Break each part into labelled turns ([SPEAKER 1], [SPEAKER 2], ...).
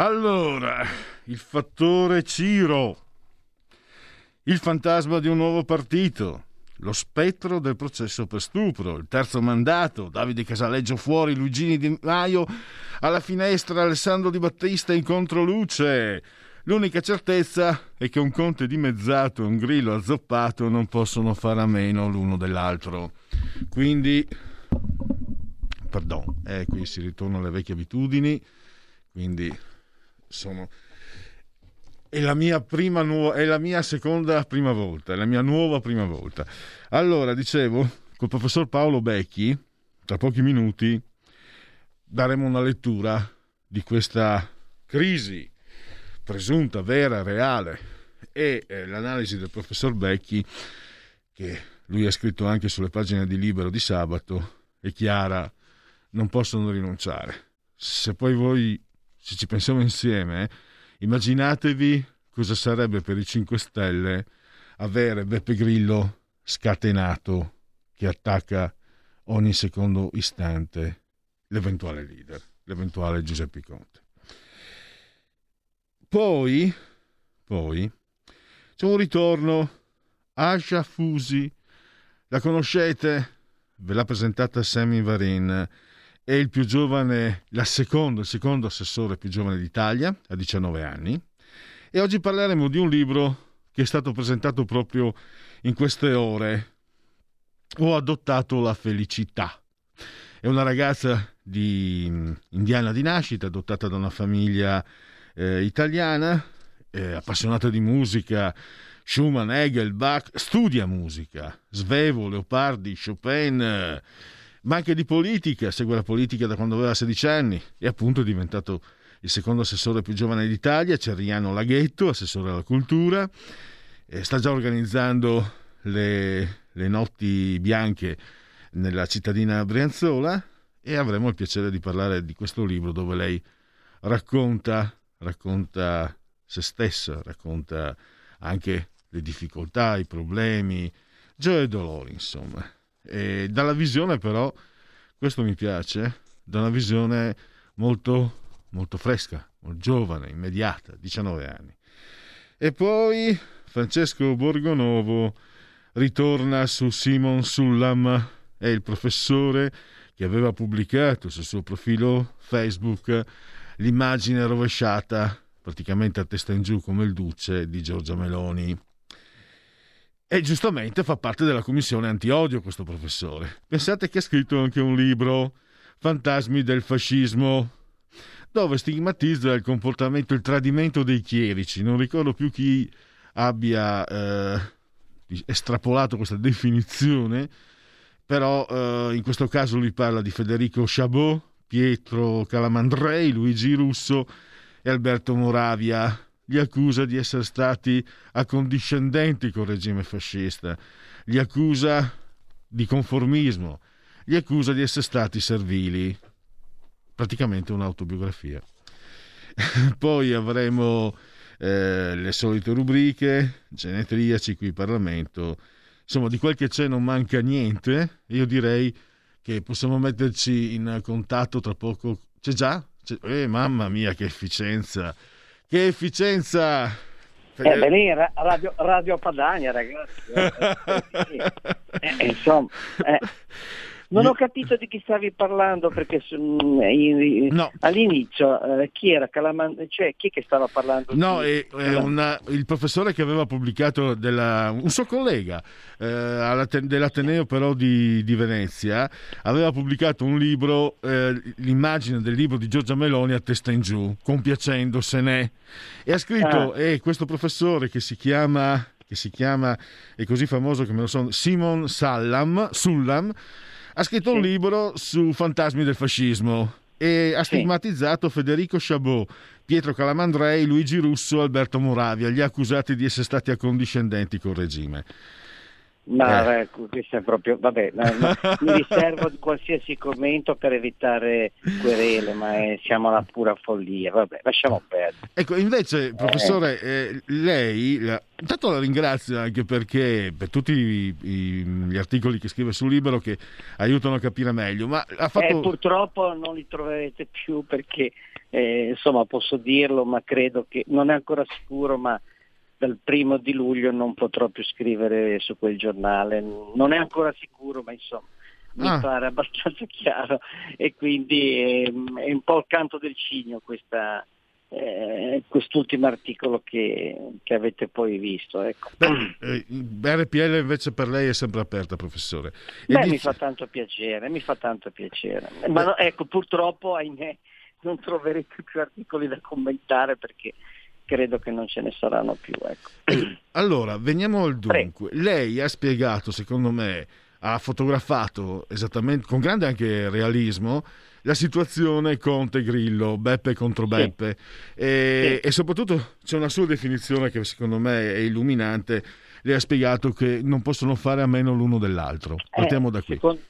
[SPEAKER 1] Allora, il fattore Ciro, il fantasma di un nuovo partito, lo spettro del processo per stupro, il terzo mandato, Davide Casaleggio fuori, Luigini Di Maio. Alla finestra, Alessandro Di Battista in controluce. L'unica certezza è che un conte dimezzato e un grillo azzoppato non possono fare a meno l'uno dell'altro. Quindi, pardon, eh, qui si ritorna alle vecchie abitudini, quindi sono è la mia prima nuova è la mia seconda prima volta, è la mia nuova prima volta. Allora, dicevo, col professor Paolo Becchi, tra pochi minuti daremo una lettura di questa crisi presunta, vera, reale e eh, l'analisi del professor Becchi che lui ha scritto anche sulle pagine di Libero di sabato è chiara, non possono rinunciare. Se poi voi se ci pensiamo insieme, immaginatevi cosa sarebbe per i 5 Stelle avere Beppe Grillo scatenato che attacca ogni secondo istante l'eventuale leader, l'eventuale Giuseppe Conte. Poi, poi c'è un ritorno. Asha Fusi, la conoscete? Ve l'ha presentata Sammy Varin è il più giovane, secondo, il secondo assessore più giovane d'Italia, a 19 anni. E oggi parleremo di un libro che è stato presentato proprio in queste ore. Ho adottato la felicità. È una ragazza di, indiana di nascita, adottata da una famiglia eh, italiana, eh, appassionata di musica, Schumann, Hegel, Bach, studia musica, Svevo, Leopardi, Chopin. Eh, ma anche di politica, segue la politica da quando aveva 16 anni e appunto è diventato il secondo assessore più giovane d'Italia, Cerriano Laghetto, assessore alla cultura, e sta già organizzando le, le notti bianche nella cittadina Brianzola e avremo il piacere di parlare di questo libro dove lei racconta, racconta se stessa, racconta anche le difficoltà, i problemi, gioie e dolori, insomma. E dalla visione però, questo mi piace, da una visione molto, molto fresca, molto giovane, immediata, 19 anni. E poi Francesco Borgonovo ritorna su Simon Sullam, è il professore che aveva pubblicato sul suo profilo Facebook l'immagine rovesciata, praticamente a testa in giù come il duce di Giorgia Meloni. E giustamente fa parte della commissione antiodio questo professore. Pensate che ha scritto anche un libro, Fantasmi del fascismo, dove stigmatizza il comportamento, il tradimento dei chierici. Non ricordo più chi abbia eh, estrapolato questa definizione, però eh, in questo caso lui parla di Federico Chabot, Pietro Calamandrei, Luigi Russo e Alberto Moravia li accusa di essere stati accondiscendenti col regime fascista, li accusa di conformismo, li accusa di essere stati servili. Praticamente un'autobiografia. Poi avremo eh, le solite rubriche, genetriaci qui in Parlamento. Insomma, di quel che c'è non manca niente. Io direi che possiamo metterci in contatto tra poco. C'è già? C'è... Eh, mamma mia, che efficienza! Che efficienza!
[SPEAKER 2] Eh, venire radio, radio Padania, ragazzi. eh, insomma, eh. Non ho capito di chi stavi parlando perché mm, no. all'inizio eh, chi era Calaman- cioè chi che stava parlando?
[SPEAKER 1] No, è, è una, il professore che aveva pubblicato della, un suo collega eh, dell'Ateneo però di, di, Venezia aveva pubblicato un libro, eh, l'immagine del libro di Giorgia Meloni a testa in giù, compiacendosene e ha scritto, ah. e questo professore che si chiama che si chiama, è così famoso che me lo so, Simon Sallam, Sullam, ha scritto sì. un libro su fantasmi del fascismo e ha stigmatizzato sì. Federico Chabot, Pietro Calamandrei, Luigi Russo, Alberto Moravia, gli accusati di essere stati accondiscendenti col regime.
[SPEAKER 2] Ma eh. ecco, questo è proprio, vabbè, mi riservo qualsiasi commento per evitare querele, ma è, siamo alla pura follia, vabbè, lasciamo perdere.
[SPEAKER 1] Ecco, invece, professore, eh, lei, intanto la ringrazio anche perché per tutti i, i, gli articoli che scrive sul libro che aiutano a capire meglio, ma ha fatto...
[SPEAKER 2] Eh, purtroppo non li troverete più perché, eh, insomma, posso dirlo, ma credo che non è ancora sicuro, ma dal primo di luglio non potrò più scrivere su quel giornale. Non è ancora sicuro, ma insomma mi ah. pare abbastanza chiaro e quindi è, è, un po' il canto del cigno questa, eh, quest'ultimo articolo che, che, avete poi visto. Ecco.
[SPEAKER 1] Beh, eh, RPL invece per lei è sempre aperta, professore.
[SPEAKER 2] Beh, dice... mi fa tanto piacere, mi fa tanto piacere. Ma no, ecco, purtroppo, ahimè, non troverete più articoli da commentare perché credo che non ce ne saranno più. Ecco.
[SPEAKER 1] Allora, veniamo al dunque. Prego. Lei ha spiegato, secondo me, ha fotografato esattamente, con grande anche realismo, la situazione Conte Grillo, Beppe contro Beppe sì. E, sì. e, soprattutto c'è una sua definizione che secondo me è illuminante, lei ha spiegato che non possono fare a meno l'uno dell'altro. Partiamo eh, da qui.
[SPEAKER 2] Secondo...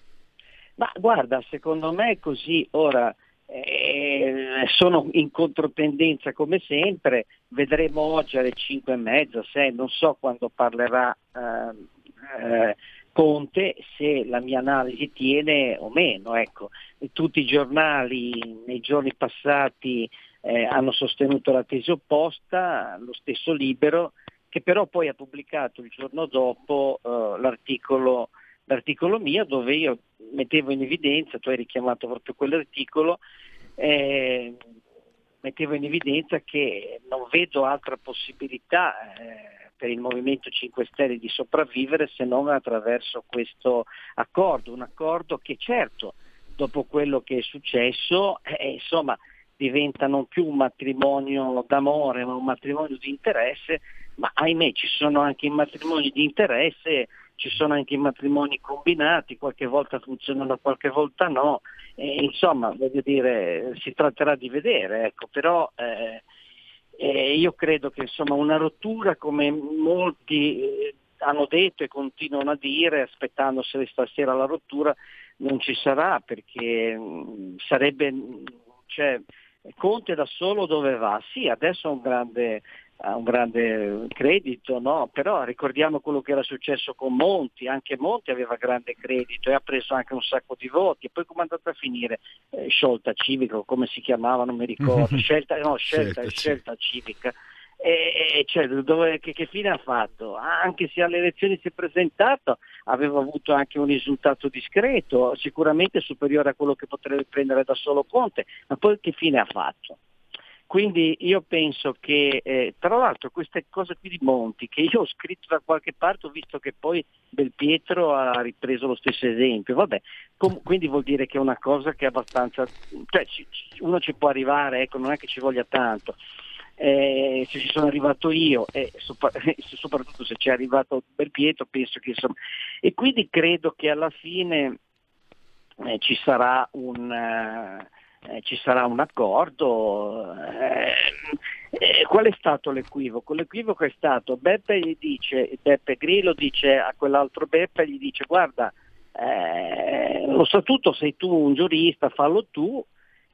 [SPEAKER 2] Ma guarda, secondo me è così. Ora, eh, sono in controtendenza come sempre, vedremo oggi alle 5 e mezza, 6, non so quando parlerà eh, eh, Conte se la mia analisi tiene o meno. Ecco. Tutti i giornali nei giorni passati eh, hanno sostenuto la tesi opposta, lo stesso Libero, che però poi ha pubblicato il giorno dopo eh, l'articolo l'articolo mio dove io mettevo in evidenza, tu hai richiamato proprio quell'articolo, eh, mettevo in evidenza che non vedo altra possibilità eh, per il Movimento 5 Stelle di sopravvivere se non attraverso questo accordo, un accordo che certo dopo quello che è successo eh, insomma, diventa non più un matrimonio d'amore ma un matrimonio di interesse, ma ahimè ci sono anche i matrimoni di interesse ci sono anche i matrimoni combinati, qualche volta funzionano, qualche volta no, e, insomma voglio dire si tratterà di vedere, ecco, però eh, eh, io credo che insomma, una rottura come molti eh, hanno detto e continuano a dire, aspettando se stasera la rottura, non ci sarà perché mm, sarebbe, cioè, Conte da solo dove va? Sì, adesso è un grande ha un grande credito, no? però ricordiamo quello che era successo con Monti, anche Monti aveva grande credito e ha preso anche un sacco di voti e poi come è andata a finire? Eh, sciolta civica, come si chiamava, non mi ricordo, scelta, no, scelta, scelta, scelta civica. E, cioè, dove, che, che, fine ha fatto? Anche se alle elezioni si è presentato, aveva avuto anche un risultato discreto, sicuramente superiore a quello che potrebbe prendere da solo Conte, ma poi che fine ha fatto? Quindi io penso che, eh, tra l'altro queste cose qui di Monti, che io ho scritto da qualche parte, ho visto che poi Belpietro ha ripreso lo stesso esempio, vabbè, com- quindi vuol dire che è una cosa che è abbastanza, cioè ci, uno ci può arrivare, ecco, non è che ci voglia tanto. Eh, se ci sono arrivato io e soprattutto se ci è arrivato Belpietro penso che insomma e quindi credo che alla fine eh, ci sarà un uh, eh, ci sarà un accordo. Eh, eh, qual è stato l'equivoco? L'equivoco è stato Beppe gli dice, Beppe Grillo dice a quell'altro Beppe, gli dice guarda, eh, lo statuto sei tu un giurista, fallo tu.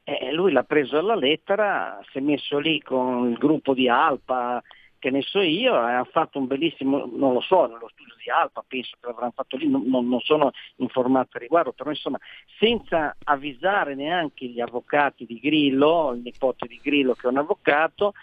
[SPEAKER 2] E lui l'ha preso alla lettera, si è messo lì con il gruppo di Alpa, che ne so io, hanno fatto un bellissimo, non lo so, nello studio di Alpa, penso che l'avranno fatto lì, non, non sono informato al riguardo, però insomma senza avvisare neanche gli avvocati di Grillo, il nipote di Grillo che è un avvocato,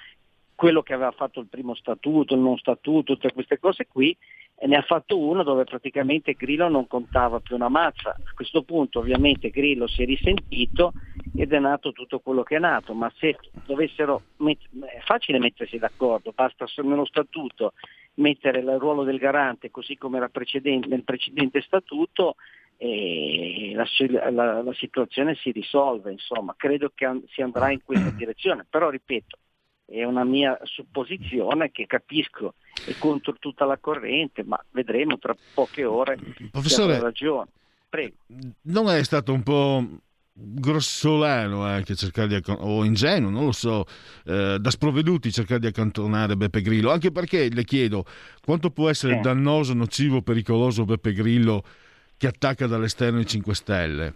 [SPEAKER 2] quello che aveva fatto il primo statuto, il non statuto, tutte queste cose qui, e ne ha fatto uno dove praticamente Grillo non contava più una mazza. A questo punto ovviamente Grillo si è risentito ed è nato tutto quello che è nato, ma se dovessero, è facile mettersi d'accordo, basta nello statuto mettere il ruolo del garante così come era precedente, nel precedente statuto e la, la, la, situazione si risolve, insomma, credo che si andrà in questa direzione, però ripeto, è una mia supposizione che capisco è contro tutta la corrente, ma vedremo tra poche ore
[SPEAKER 1] Professore,
[SPEAKER 2] ragione. Prego.
[SPEAKER 1] Non è stato un po' grossolano anche cercare di o ingenuo, non lo so, eh, da sprovveduti cercare di accantonare Beppe Grillo, anche perché le chiedo quanto può essere
[SPEAKER 2] Sì.
[SPEAKER 1] dannoso, nocivo, pericoloso Beppe Grillo che attacca dall'esterno i 5 Stelle.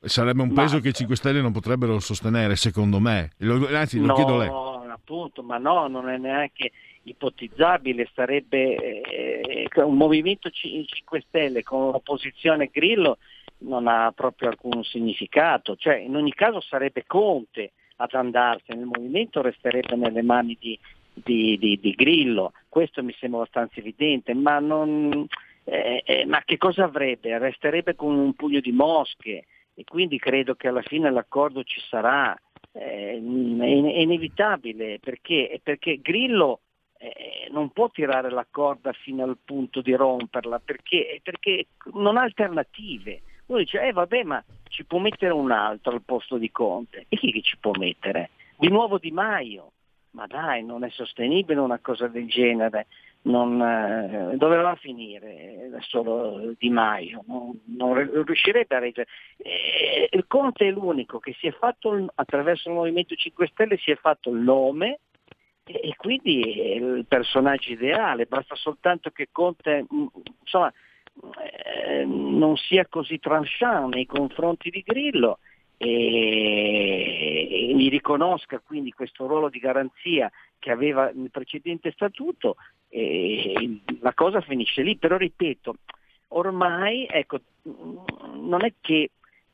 [SPEAKER 1] Sarebbe un
[SPEAKER 2] Ma-
[SPEAKER 1] peso che i 5 Stelle non potrebbero sostenere, secondo me. Anzi, lo chiedo a lei.
[SPEAKER 2] No, appunto, ma no, non è neanche ipotizzabile, sarebbe eh, un movimento C- 5 Stelle con un'opposizione Grillo non ha proprio alcun significato, cioè in ogni caso sarebbe Conte ad andarsene, il movimento resterebbe nelle mani di, di- di- di Grillo, questo mi sembra abbastanza evidente, ma, non, eh, eh, ma che cosa avrebbe? Resterebbe con un pugno di mosche e quindi credo che alla fine l'accordo ci sarà, eh, è, inevitabile perché, perché Grillo eh, non può tirare la corda fino al punto di romperla perché, perché non ha alternative. Uno dice, eh vabbè, ma ci può mettere un altro al posto di Conte. E chi che ci può mettere? Di nuovo Di Maio. Ma dai, non è sostenibile una cosa del genere. Non, eh, dove va a finire solo Di Maio? Non, non riuscirebbe a reggere. Eh, il Conte è l'unico che si è fatto, attraverso il Movimento 5 Stelle, si è fatto il nome e, quindi è il personaggio ideale. Basta soltanto che Conte, mh, insomma, eh, non sia così tranchant nei confronti di Grillo e, gli riconosca quindi questo ruolo di garanzia che aveva nel precedente statuto la cosa finisce lì. Però ripeto, ormai ecco, non è che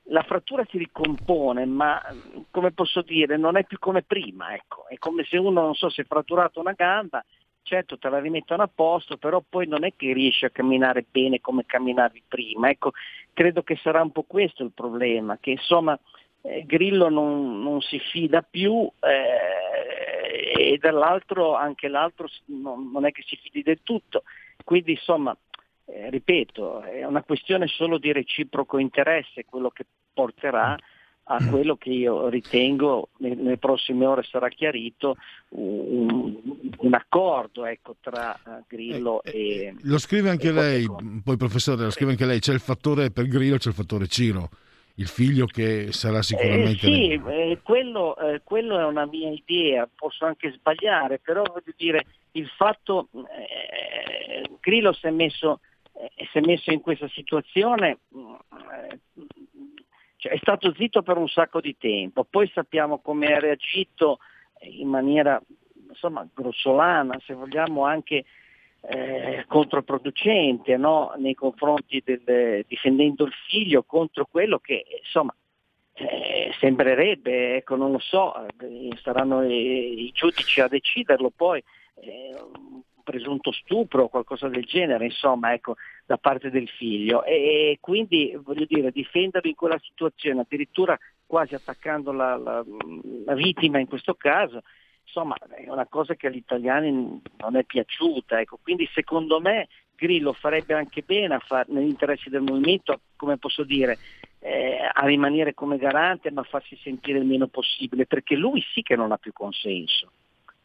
[SPEAKER 2] la frattura si ricompone, ma come posso dire, non è più come prima, ecco. È come se uno, non so, si è fratturato una gamba, certo te la rimettono a posto, però poi non è che riesci a camminare bene come camminavi prima. Ecco, credo che sarà un po' questo il problema, che insomma eh, Grillo non, non si fida più eh, e dall'altro anche l'altro non, non è che si fidi del tutto. Quindi insomma, eh, ripeto, è una questione solo di reciproco interesse quello che porterà a quello che io ritengo ne- nelle prossime ore sarà chiarito un, un accordo ecco, tra eh, Grillo
[SPEAKER 1] Eh,
[SPEAKER 2] e...
[SPEAKER 1] Lo scrive anche lei,
[SPEAKER 2] Conte.
[SPEAKER 1] poi professore, lo scrive anche lei, c'è il fattore per Grillo, c'è il fattore Ciro, il figlio che sarà
[SPEAKER 2] Eh,
[SPEAKER 1] sicuramente...
[SPEAKER 2] sì, eh, quello, eh, quello è una mia idea, posso anche sbagliare, però voglio dire, il fatto, eh, Grillo si è messo, eh, si è messo in questa situazione, mm, eh, cioè, è stato zitto per un sacco di tempo, poi sappiamo come ha reagito in maniera insomma, grossolana, se vogliamo anche eh, controproducente no? nei confronti del difendendo il figlio contro quello che insomma eh, sembrerebbe, ecco, non lo so, eh, saranno i, i giudici a deciderlo poi, eh, un presunto stupro o qualcosa del genere, insomma, ecco, da parte del figlio. E, e quindi voglio dire, difenderlo in quella situazione, addirittura quasi attaccando la, la- la vittima in questo caso, insomma, è una cosa che agli italiani non è piaciuta. Ecco. Quindi secondo me Grillo farebbe anche bene far, negli interessi del movimento, come posso dire, eh, a rimanere come garante ma farsi sentire il meno possibile, perché lui sì che non ha più consenso.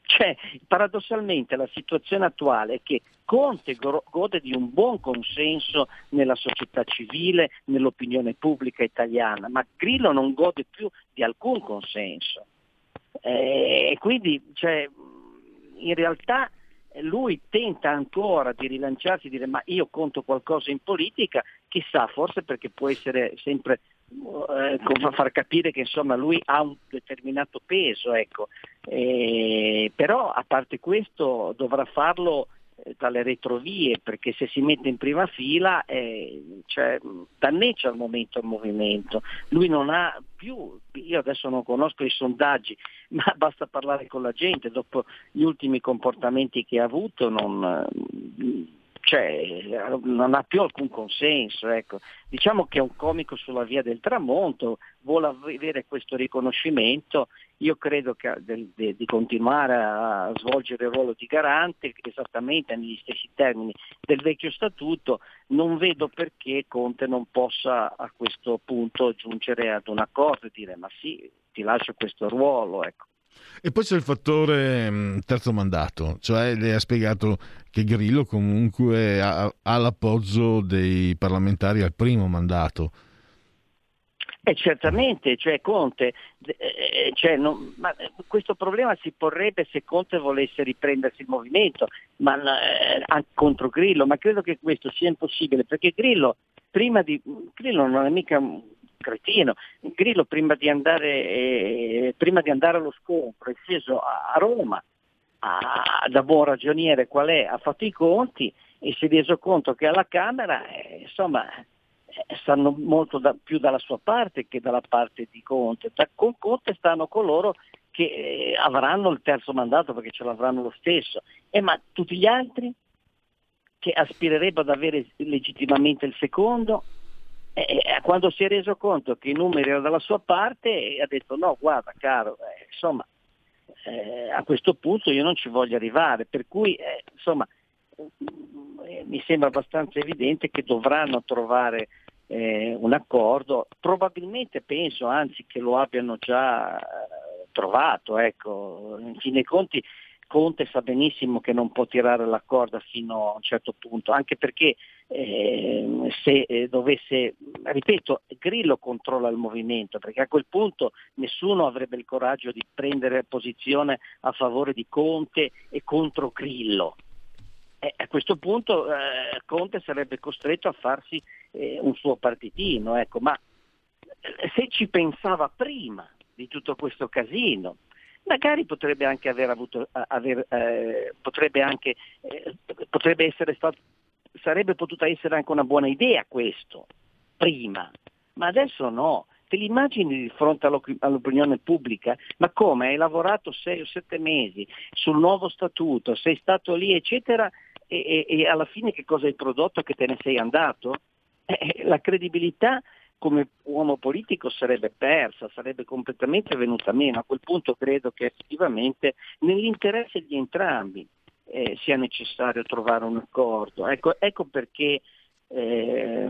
[SPEAKER 2] Cioè, paradossalmente la situazione attuale è che Conte go- gode di un buon consenso nella società civile, nell'opinione pubblica italiana, ma Grillo non gode più di alcun consenso. Eh, E quindi cioè, in realtà lui tenta ancora di rilanciarsi e dire ma io conto qualcosa in politica, chissà, forse perché può essere sempre eh, far capire che insomma lui ha un determinato peso, ecco. Eh, però a parte questo dovrà farlo eh, dalle retrovie, perché se si mette in prima fila eh, cioè, danneggia al momento il movimento. Lui non ha più, io adesso non conosco i sondaggi, ma basta parlare con la gente, dopo gli ultimi comportamenti che ha avuto non, cioè, non ha più alcun consenso. Ecco. Diciamo che un comico sulla via del tramonto, vuole avere questo riconoscimento, io credo che de, de, di continuare a svolgere il ruolo di garante esattamente negli stessi termini del vecchio statuto, non vedo perché Conte non possa a questo punto giungere ad un accordo e dire ma sì, ti lascio questo ruolo. Ecco.
[SPEAKER 1] E poi c'è il fattore mm, terzo mandato, cioè lei ha spiegato che Grillo comunque ha, ha l'appoggio dei parlamentari al primo mandato.
[SPEAKER 2] Eh, certamente, cioè Conte, eh, eh cioè non, questo problema si porrebbe se Conte volesse riprendersi il movimento ma, eh, contro Grillo, ma credo che questo sia impossibile perché Grillo, prima di, Grillo non è mica cretino. Grillo prima di andare, eh, prima di andare allo scontro è sceso a, Roma, a, da buon ragioniere qual è, ha fatto i conti e si è reso conto che alla Camera eh, insomma, eh, stanno molto da, più dalla sua parte che dalla parte di Conte. Da, con Conte stanno coloro che eh, avranno il terzo mandato perché ce l'avranno lo stesso. Eh, ma tutti gli altri che aspirerebbero ad avere legittimamente il secondo e quando si è reso conto che i numeri erano dalla sua parte ha detto no guarda caro, eh, insomma eh, a questo punto io non ci voglio arrivare, per cui eh, insomma eh, mi sembra abbastanza evidente che dovranno trovare eh, un accordo, probabilmente penso anzi che lo abbiano già eh, trovato, ecco. in fin dei conti Conte sa benissimo che non può tirare la corda fino a un certo punto, anche perché eh, se eh, dovesse, ripeto, Grillo controlla il movimento, perché a quel punto nessuno avrebbe il coraggio di prendere posizione a favore di Conte e contro Grillo. Eh, a questo punto eh, Conte sarebbe costretto a farsi eh, un suo partitino, ecco, ma eh, se ci pensava prima di tutto questo casino, magari potrebbe anche aver avuto, aver, eh, potrebbe anche, eh, potrebbe essere stato, sarebbe potuta essere anche una buona idea questo, prima, ma adesso no. Te li immagini di fronte all'opinione pubblica? Ma come? Hai lavorato sei o sette mesi sul nuovo statuto, sei stato lì, eccetera, e, e, e alla fine che cosa hai prodotto che te ne sei andato? Eh, eh la credibilità come uomo politico sarebbe persa, sarebbe completamente venuta meno. A quel punto credo che effettivamente nell'interesse di entrambi eh, sia necessario trovare un accordo. Ecco, ecco perché eh,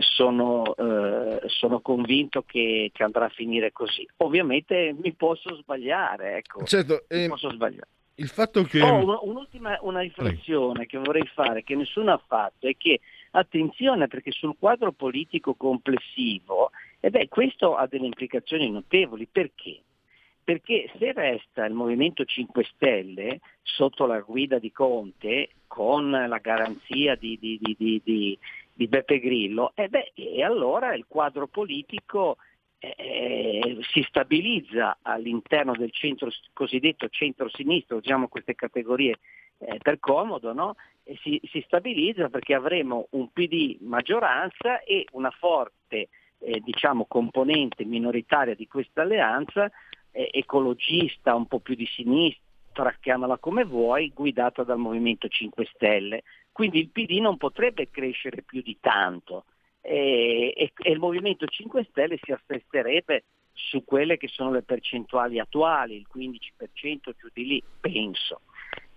[SPEAKER 2] sono, eh, sono, convinto che, che, andrà a finire così. Ovviamente mi posso sbagliare, ecco.
[SPEAKER 1] Certo,
[SPEAKER 2] mi eh, posso sbagliare.
[SPEAKER 1] Il fatto che...
[SPEAKER 2] Oh, un'ultima una riflessione Prego. che vorrei fare, che nessuno ha fatto, è che Attenzione perché sul quadro politico complessivo, eh beh, questo ha delle implicazioni notevoli. Perché? Perché se resta il Movimento 5 Stelle sotto la guida di Conte, con la garanzia di, di, di, di Beppe Grillo, eh beh, e allora il quadro politico eh, si stabilizza all'interno del centro, cosiddetto centro-sinistro, usiamo queste categorie eh, per comodo, no? si, si, stabilizza perché avremo un PD maggioranza e una forte eh, diciamo, componente minoritaria di questa alleanza, eh, ecologista, un po' più di sinistra, chiamala come vuoi, guidata dal Movimento 5 Stelle. Quindi il PD non potrebbe crescere più di tanto e, e, il Movimento 5 Stelle si assesterebbe su quelle che sono le percentuali attuali, il 15% giù di lì, penso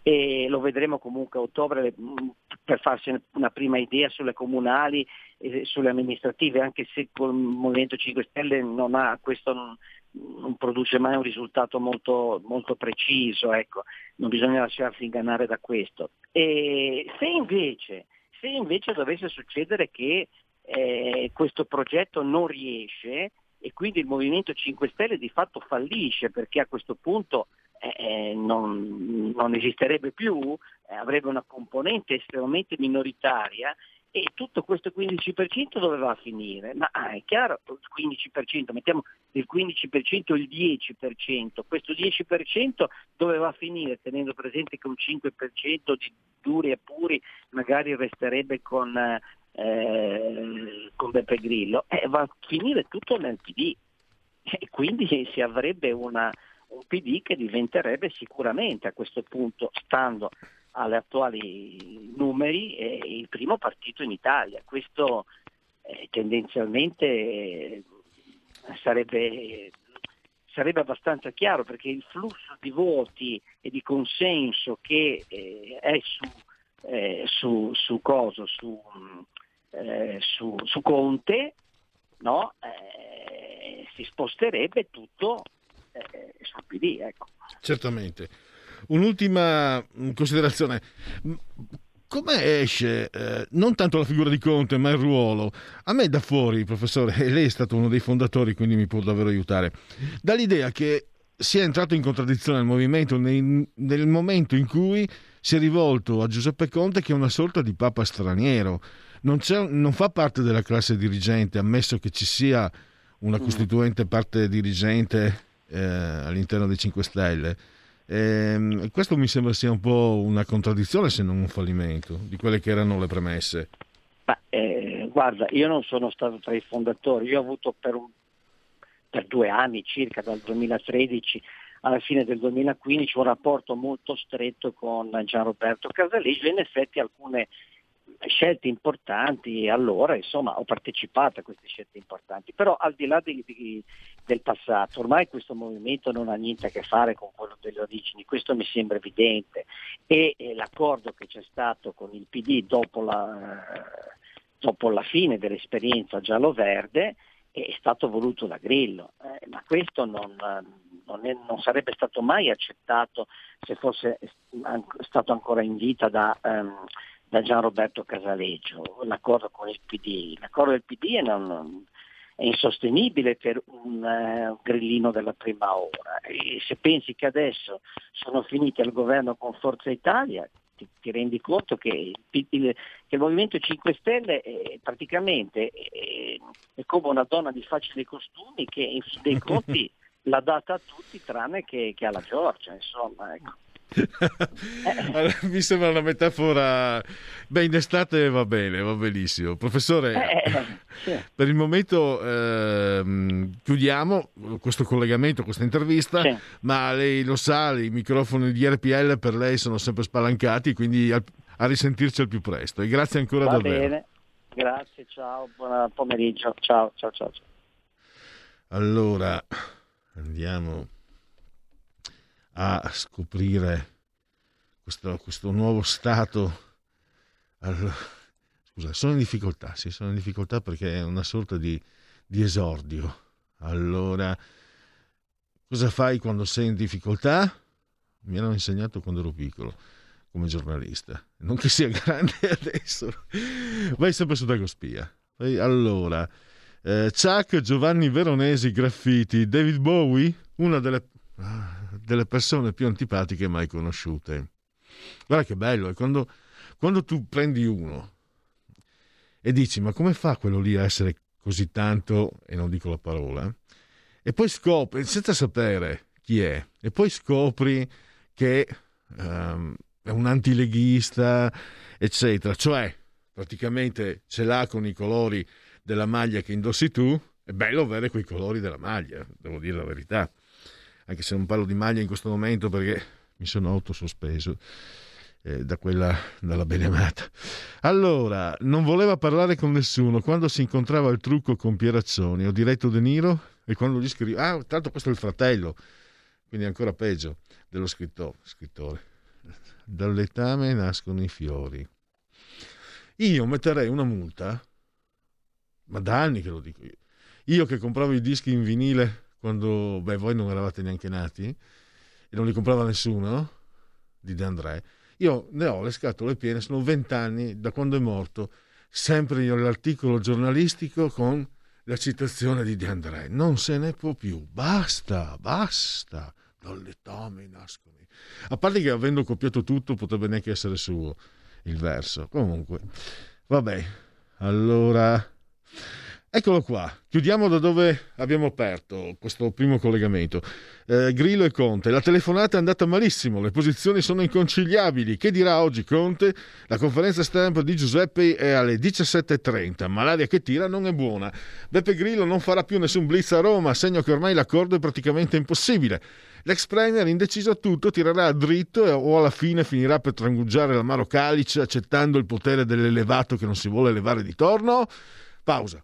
[SPEAKER 2] e lo vedremo comunque a ottobre mm, per farsi una prima idea sulle comunali e sulle amministrative, anche se col Movimento 5 Stelle non ha, questo non, non produce mai un risultato molto, molto preciso, ecco. non bisogna lasciarsi ingannare da questo. E se invece, se invece dovesse succedere che eh, questo progetto non riesce e quindi il Movimento 5 Stelle di fatto fallisce perché a questo punto eh, eh, non, non, esisterebbe più, eh, avrebbe una componente estremamente minoritaria e tutto questo 15% dove va a finire? Ma ah, è chiaro, il 15%, mettiamo il 15% o il 10%, questo 10% dove va a finire? Tenendo presente che un 5% di duri e puri magari resterebbe con, eh, con Beppe Grillo, eh, va a finire tutto nel PD e quindi si avrebbe una, un PD che diventerebbe sicuramente a questo punto, stando alle attuali numeri, eh, il primo partito in Italia. Questo eh, tendenzialmente eh, sarebbe, sarebbe, abbastanza chiaro perché il flusso di voti e di consenso che eh, è su, eh, su, su, coso, su, eh, su Conte no? si sposterebbe tutto sul PD. Ecco.
[SPEAKER 1] Certamente. Un'ultima mm, considerazione. Come esce eh, non tanto la figura di Conte, ma il ruolo? A me da fuori, professore, e lei è stato uno dei fondatori, quindi mi può davvero aiutare, dall'idea che sia entrato in contraddizione il movimento nei, nel momento in cui si è rivolto a Giuseppe Conte, che è una sorta di papa straniero. Non, non fa parte della classe dirigente, ammesso che ci sia una mm. costituente parte dirigente eh, all'interno dei 5 Stelle eh, questo mi sembra sia un po' una contraddizione, se non un fallimento, di quelle che erano le premesse.
[SPEAKER 2] Ma, eh, guarda, io non sono stato tra i fondatori, io ho avuto per, un, per due anni circa, dal 2013 alla fine del 2015, un rapporto molto stretto con Gianroberto Casaleggio e in effetti alcune scelte importanti allora, insomma, ho partecipato a queste scelte importanti, però al di là di, di, del passato, ormai questo movimento non ha niente a che fare con quello delle origini, questo mi sembra evidente. E, e l'accordo che c'è stato con il PD dopo la, dopo la fine dell'esperienza giallo-verde è stato voluto da Grillo, eh, ma questo non, non, è, non, sarebbe stato mai accettato se fosse stato ancora in vita da... Um, da Gian Roberto Casaleggio, l'accordo con il PD. L'accordo del PD è, non, è insostenibile per un uh, grillino della prima ora e se pensi che adesso sono finiti al governo con Forza Italia ti, ti rendi conto che il, il, che il, Movimento 5 Stelle è, praticamente è, è, come una donna di facili costumi che in fin dei conti l'ha data a tutti tranne che, che alla Giorgia, insomma. Ecco.
[SPEAKER 1] Mi sembra una metafora. Beh, in estate va bene, va benissimo. Professore, eh, sì. per il momento eh, chiudiamo questo collegamento, questa intervista, sì. ma lei lo sa, i microfoni di RPL per lei sono sempre spalancati, quindi a, a risentirci al più presto. E grazie ancora
[SPEAKER 2] va
[SPEAKER 1] davvero.
[SPEAKER 2] Bene. Grazie, ciao, buon pomeriggio. Ciao, ciao, ciao.
[SPEAKER 1] Allora, andiamo a scoprire questo, questo nuovo stato. Allora, scusa, sono in difficoltà, sì, sono in difficoltà perché è una sorta di, di esordio. Allora, cosa fai quando sei in difficoltà? Mi hanno insegnato quando ero piccolo come giornalista, non che sia grande adesso. Vai sempre su Dagospia. Allora, eh, Chuck, Giovanni Veronesi, Graffiti, David Bowie, una delle ah, delle persone più antipatiche mai conosciute. Guarda che bello, è quando, quando tu prendi uno e dici ma come fa quello lì a essere così tanto, e non dico la parola, e poi scopri, senza sapere chi è, e poi scopri che um, è un antileghista, eccetera, cioè praticamente ce l'ha con i colori della maglia che indossi tu, è bello avere quei colori della maglia, devo dire la verità anche se non parlo di maglia in questo momento perché mi sono autosospeso eh, da quella, dalla benemata. Allora, non voleva parlare con nessuno. Quando si incontrava il trucco con Pierazzoni, ho diretto De Niro e quando gli scrivo, ah, tanto questo è il fratello, quindi ancora peggio dello scrittore. scrittore. Dall'etame nascono i fiori. Io metterei una multa, ma da anni che lo dico io. Io che compravo i dischi in vinile quando beh, voi non eravate neanche nati e non li comprava nessuno di De André. Io ne ho le scatole piene, sono vent'anni da quando è morto, sempre nell'articolo giornalistico con la citazione di De André. Non se ne può più, basta, basta. Dalle tome nascono. A parte che avendo copiato tutto potrebbe neanche essere suo il verso. Comunque, Vabbè, allora Eccolo qua, chiudiamo da dove abbiamo aperto questo primo collegamento. Eh, Grillo e Conte, la telefonata è andata malissimo, le posizioni sono inconciliabili. Che dirà oggi Conte? La conferenza stampa di Giuseppe è alle 17.30, ma l'aria che tira non è buona. Beppe Grillo non farà più nessun blitz a Roma, segno che ormai l'accordo è praticamente impossibile. L'ex premier indeciso a tutto tirerà dritto o alla fine finirà per trangugiare l'amaro calice accettando il potere dell'elevato che non si vuole levare di torno? Pausa.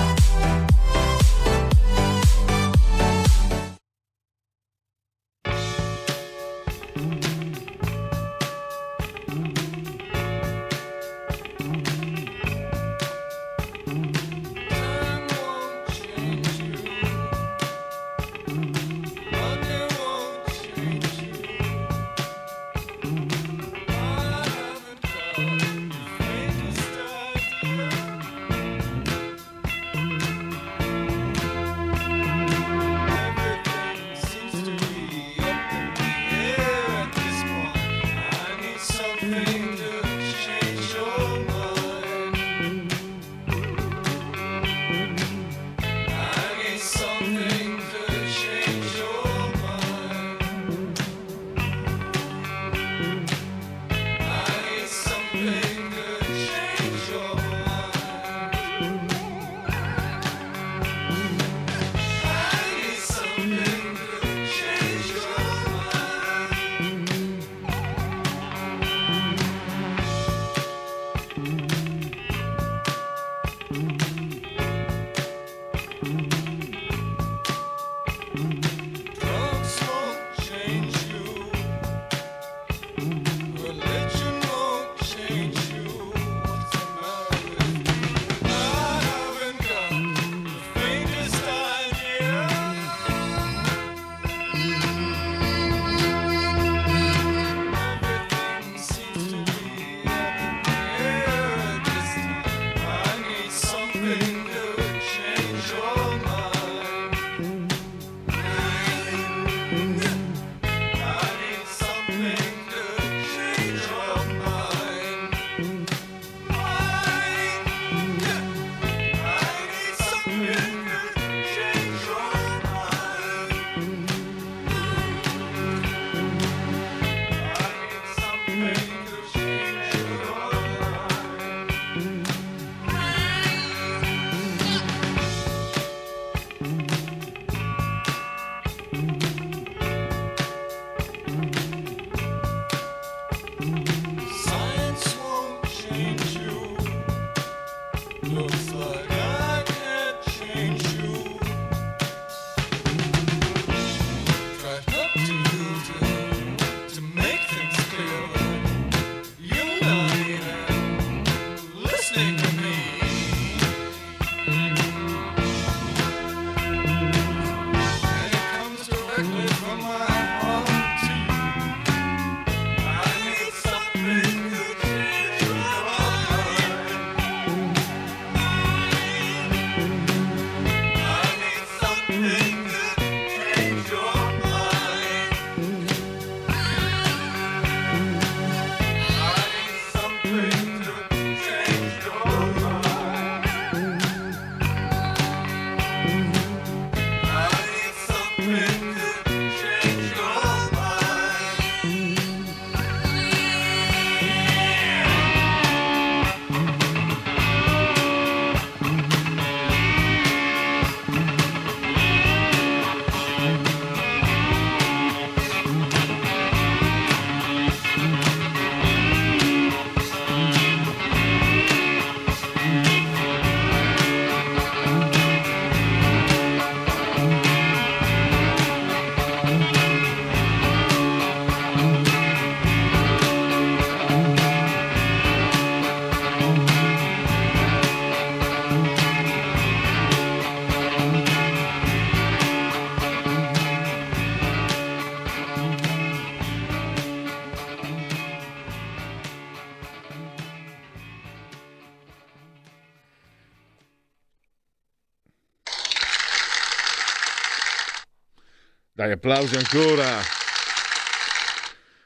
[SPEAKER 1] Dai, applausi ancora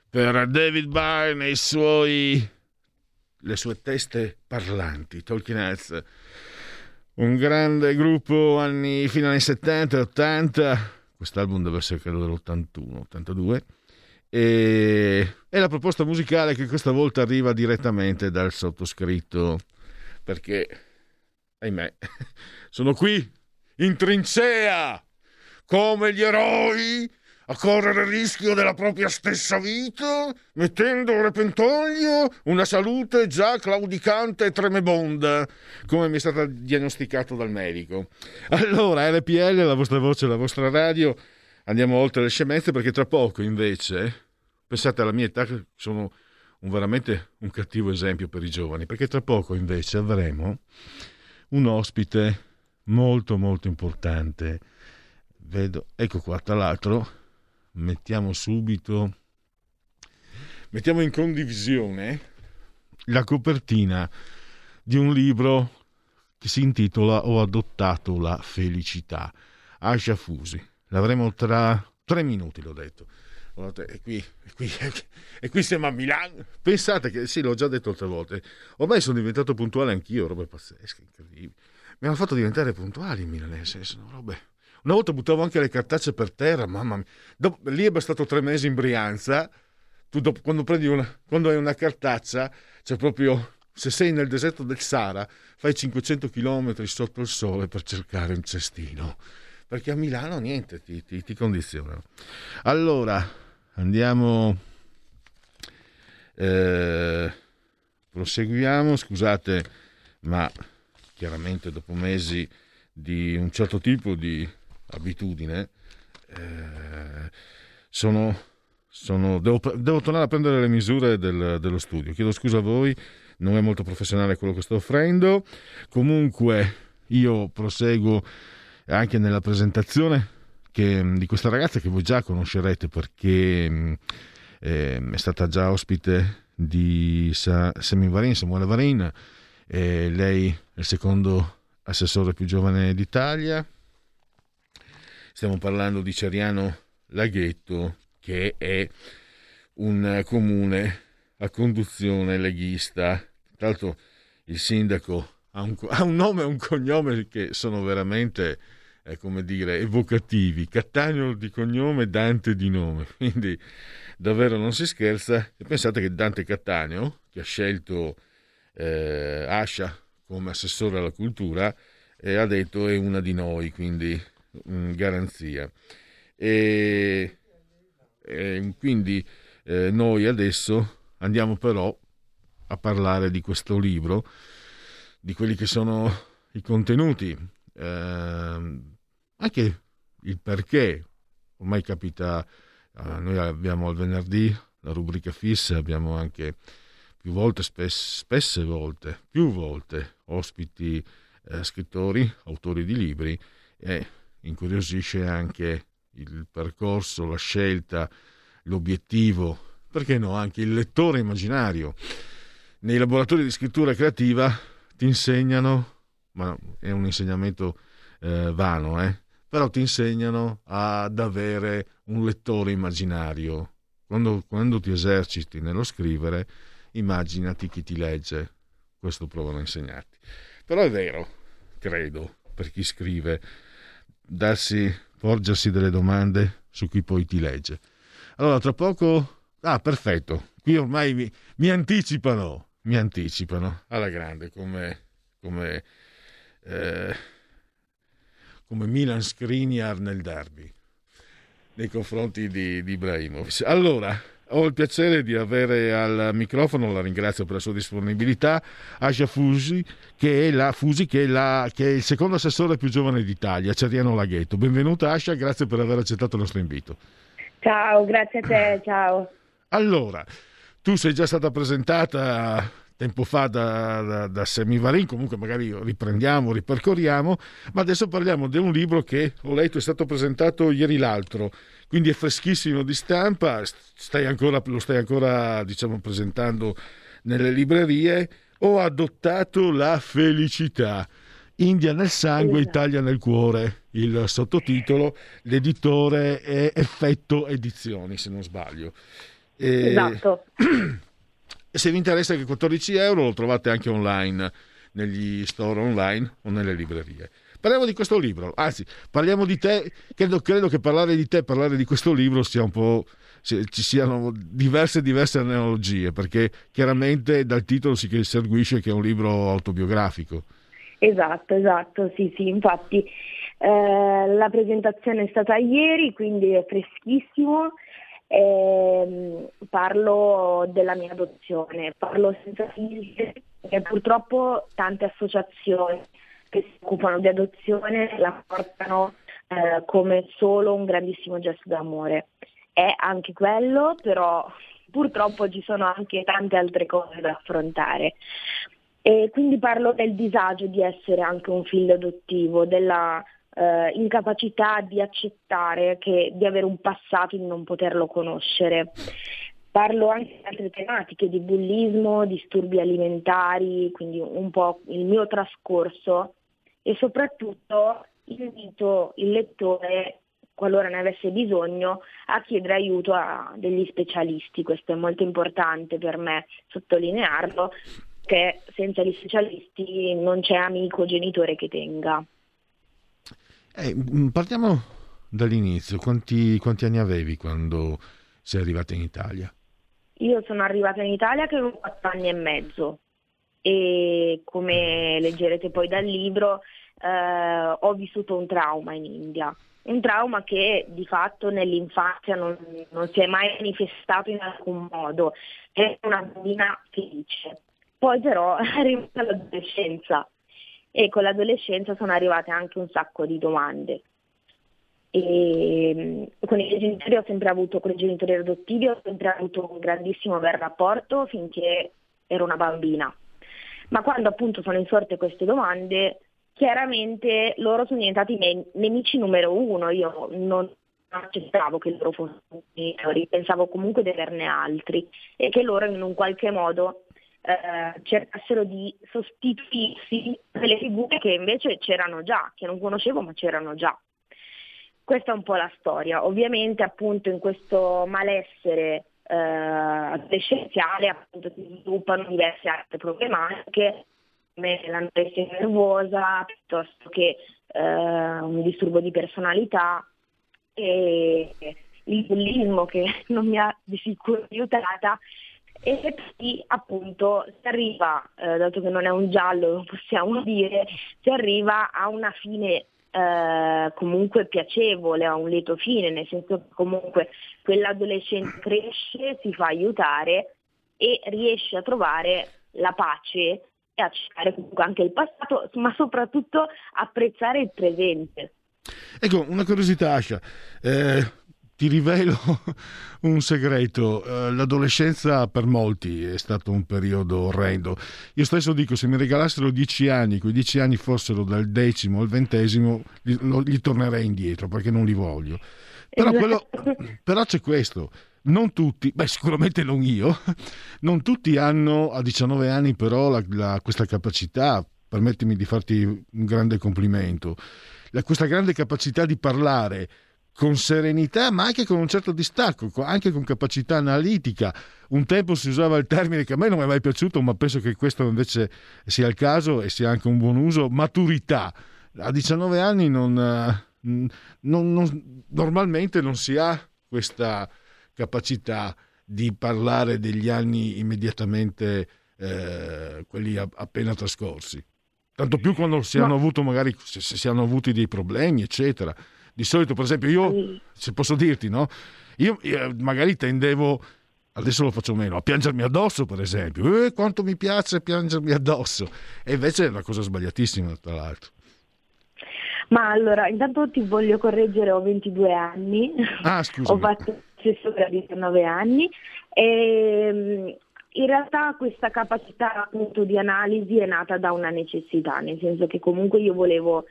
[SPEAKER 1] per David Byrne e i suoi le sue teste parlanti, Talking Heads, un grande gruppo anni, fino anni 70 e 80, quest'album deve essere credo dell'81, 82, e, e la proposta musicale che questa volta arriva direttamente dal sottoscritto, perché, ahimè, sono qui, in trincea, come gli eroi a correre il rischio della propria stessa vita, mettendo a repentaglio una salute già claudicante e tremebonda, come mi è stata diagnosticato dal medico. Allora, RPL, la vostra voce, la vostra radio, andiamo oltre le scemenze perché tra poco invece, pensate alla mia età, sono un, veramente un cattivo esempio per i giovani, perché tra poco invece avremo un ospite molto molto importante. Vedo, ecco qua, tra l'altro mettiamo subito, mettiamo in condivisione la copertina di un libro che si intitola Ho adottato la felicità. Ascia Fusi. L'avremo tra tre minuti, l'ho detto. E qui, e, qui, e qui siamo a Milano. Pensate che, sì, l'ho già detto altre volte, ormai sono diventato puntuale anch'io, robe pazzesche, incredibili. Mi hanno fatto diventare puntuali in milanese, sono robe una volta buttavo anche le cartacce per terra, mamma mia. Dopo, lì è bastato tre mesi in Brianza. Tu dopo, quando, prendi una, quando hai una cartaccia, cioè proprio se sei nel deserto del Sahara, fai 500 km sotto il sole per cercare un cestino. Perché a Milano niente, ti, ti, ti condizionano. Allora, andiamo. Eh, proseguiamo. Scusate, ma chiaramente dopo mesi di un certo tipo di abitudine, eh, sono, sono, devo, devo, tornare a prendere le misure del, dello studio. Chiedo scusa a voi, non è molto professionale quello che sto offrendo. Comunque io proseguo anche nella presentazione che, di questa ragazza che voi già conoscerete perché eh, è stata già ospite di Sa, Varin, Samuele Varin. Eh, lei è il secondo assessore più giovane d'Italia, Stiamo parlando di Ceriano Laghetto, che è un comune a conduzione leghista. Tra l'altro il sindaco ha un, ha un nome e un cognome che sono veramente, eh, come dire, evocativi. Cattaneo di cognome, Dante di nome. Quindi davvero non si scherza. E pensate che Dante Cattaneo, che ha scelto eh, Ascia come assessore alla cultura, eh, ha detto è una di noi, quindi Mm, garanzia. E, e quindi eh, noi adesso andiamo però a parlare di questo libro, di quelli che sono i contenuti, eh, anche il perché. Ormai capita, eh, noi abbiamo al venerdì la rubrica fissa, abbiamo anche più volte, spesse, spesse volte, più volte ospiti eh, scrittori, autori di libri e incuriosisce anche il percorso, la scelta, l'obiettivo, perché no, anche il lettore immaginario. Nei laboratori di scrittura creativa ti insegnano, ma è un insegnamento eh, vano, eh? però ti insegnano ad avere un lettore immaginario. Quando, quando ti eserciti nello scrivere, immaginati chi ti legge. Questo provano a insegnarti. Però è vero, credo, per chi scrive, darsi, porgersi delle domande su cui poi ti legge. Allora, tra poco... Ah, perfetto. Qui ormai mi, mi anticipano, mi anticipano alla grande come, come, eh, come Milan Skriniar nel derby nei confronti di, di Ibrahimovic. Allora, ho il piacere di avere al microfono, la ringrazio per la sua disponibilità, Asia Fusi, che è, la, Fusi, che è, la, che è il secondo assessore più giovane d'Italia, Ceriano Laghetto. Benvenuta Asia, grazie per aver accettato il nostro invito.
[SPEAKER 3] Ciao, grazie a te, ciao.
[SPEAKER 1] Allora, tu sei già stata presentata tempo fa da, da, da Semivarin, comunque magari riprendiamo, ripercorriamo, ma adesso parliamo di un libro che ho letto, è stato presentato ieri l'altro, quindi è freschissimo di stampa, stai ancora, lo stai ancora diciamo, presentando nelle librerie, ho adottato la felicità. India nel sangue, esatto. Italia nel cuore, il sottotitolo, l'editore è Effetto Edizioni, se non sbaglio.
[SPEAKER 3] E... Esatto.
[SPEAKER 1] Se vi interessa che 14 euro lo trovate anche online, negli store online o nelle librerie. Parliamo di questo libro, anzi, parliamo di te. Credo, credo che parlare di te, parlare di questo libro sia un po' ci siano diverse diverse analogie, perché chiaramente dal titolo si seguisce che è un libro autobiografico.
[SPEAKER 3] Esatto, esatto, sì, sì, infatti eh, la presentazione è stata ieri, quindi è freschissimo eh, parlo della mia adozione, parlo senza filtri perché purtroppo tante associazioni che si occupano di adozione la portano eh, come solo un grandissimo gesto d'amore. È anche quello, però purtroppo ci sono anche tante altre cose da affrontare. E quindi parlo del disagio di essere anche un figlio adottivo, della eh, incapacità di accettare che, di avere un passato e di non poterlo conoscere. Parlo anche di altre tematiche, di bullismo, disturbi alimentari, quindi un po' il mio trascorso e soprattutto invito il lettore, qualora ne avesse bisogno, a chiedere aiuto a degli specialisti. Questo è molto importante per me sottolinearlo, che senza gli specialisti non c'è amico o genitore che tenga.
[SPEAKER 1] Eh, mm, partiamo dall'inizio. Quanti, quanti, anni avevi quando sei arrivata in Italia?
[SPEAKER 3] Io sono arrivata in Italia che avevo quattro anni e mezzo e come leggerete poi dal libro eh, ho vissuto un trauma in India. Un trauma che di fatto nell'infanzia non, non si è mai manifestato in alcun modo. È una bambina felice. Poi però è arrivata l'adolescenza e con l'adolescenza sono arrivate anche un sacco di domande. E mm, con i genitori ho sempre avuto, con i genitori adottivi ho sempre avuto un grandissimo bel rapporto finché ero una bambina. Ma quando appunto sono insorte queste domande, chiaramente loro sono diventati i nemici numero uno. Io non accettavo che loro fossero miei, pensavo comunque di averne altri e che loro in un qualche modo eh, cercassero di sostituirsi delle figure che invece c'erano già, che non conoscevo ma c'erano già. Questa è un po' la storia. Ovviamente appunto in questo malessere eh, adolescenziale appunto si sviluppano diverse altre problematiche come l'anoressia nervosa piuttosto che eh, un disturbo di personalità e il bullismo che non mi ha di sicuro aiutata. E poi appunto si arriva, eh, dato che non è un giallo possiamo dire, si arriva a una fine eh, comunque piacevole, a un lieto fine, nel senso che comunque quell'adolescente cresce, si fa aiutare e riesce a trovare la pace e accettare comunque anche il passato, ma soprattutto apprezzare il presente.
[SPEAKER 1] Ecco, una curiosità, Ascia. Eh, ti rivelo un segreto, eh, l'adolescenza per molti è stato un periodo orrendo. Io stesso dico, se mi regalassero dieci anni, quei dieci anni fossero dal decimo al ventesimo, gli, gli tornerei indietro perché non li voglio. Però, quello, però c'è questo, non tutti, beh sicuramente non io, non tutti hanno a 19 anni però la, la, questa capacità, permettimi di farti un grande complimento, la, questa grande capacità di parlare con serenità, ma anche con un certo distacco, anche con capacità analitica. Un tempo si usava il termine che a me non mi è mai piaciuto, ma penso che questo invece sia il caso e sia anche un buon uso, maturità. A 19 anni non, eh, non, non, normalmente non si ha questa capacità di parlare degli anni immediatamente eh, quelli appena trascorsi. Tanto più quando si hanno avuto magari se si hanno avuti dei problemi, eccetera di solito, per esempio, io, se posso dirti, no? Io, io magari tendevo adesso lo faccio meno, a piangermi addosso per esempio, eh, quanto mi piace piangermi addosso, e invece è una cosa sbagliatissima tra l'altro.
[SPEAKER 3] Ma allora, intanto ti voglio correggere, ho 22 anni,
[SPEAKER 1] ah,
[SPEAKER 3] ho fatto assessore a 19 anni. E mm, in realtà questa capacità appunto di analisi è nata da una necessità, nel senso che comunque io volevo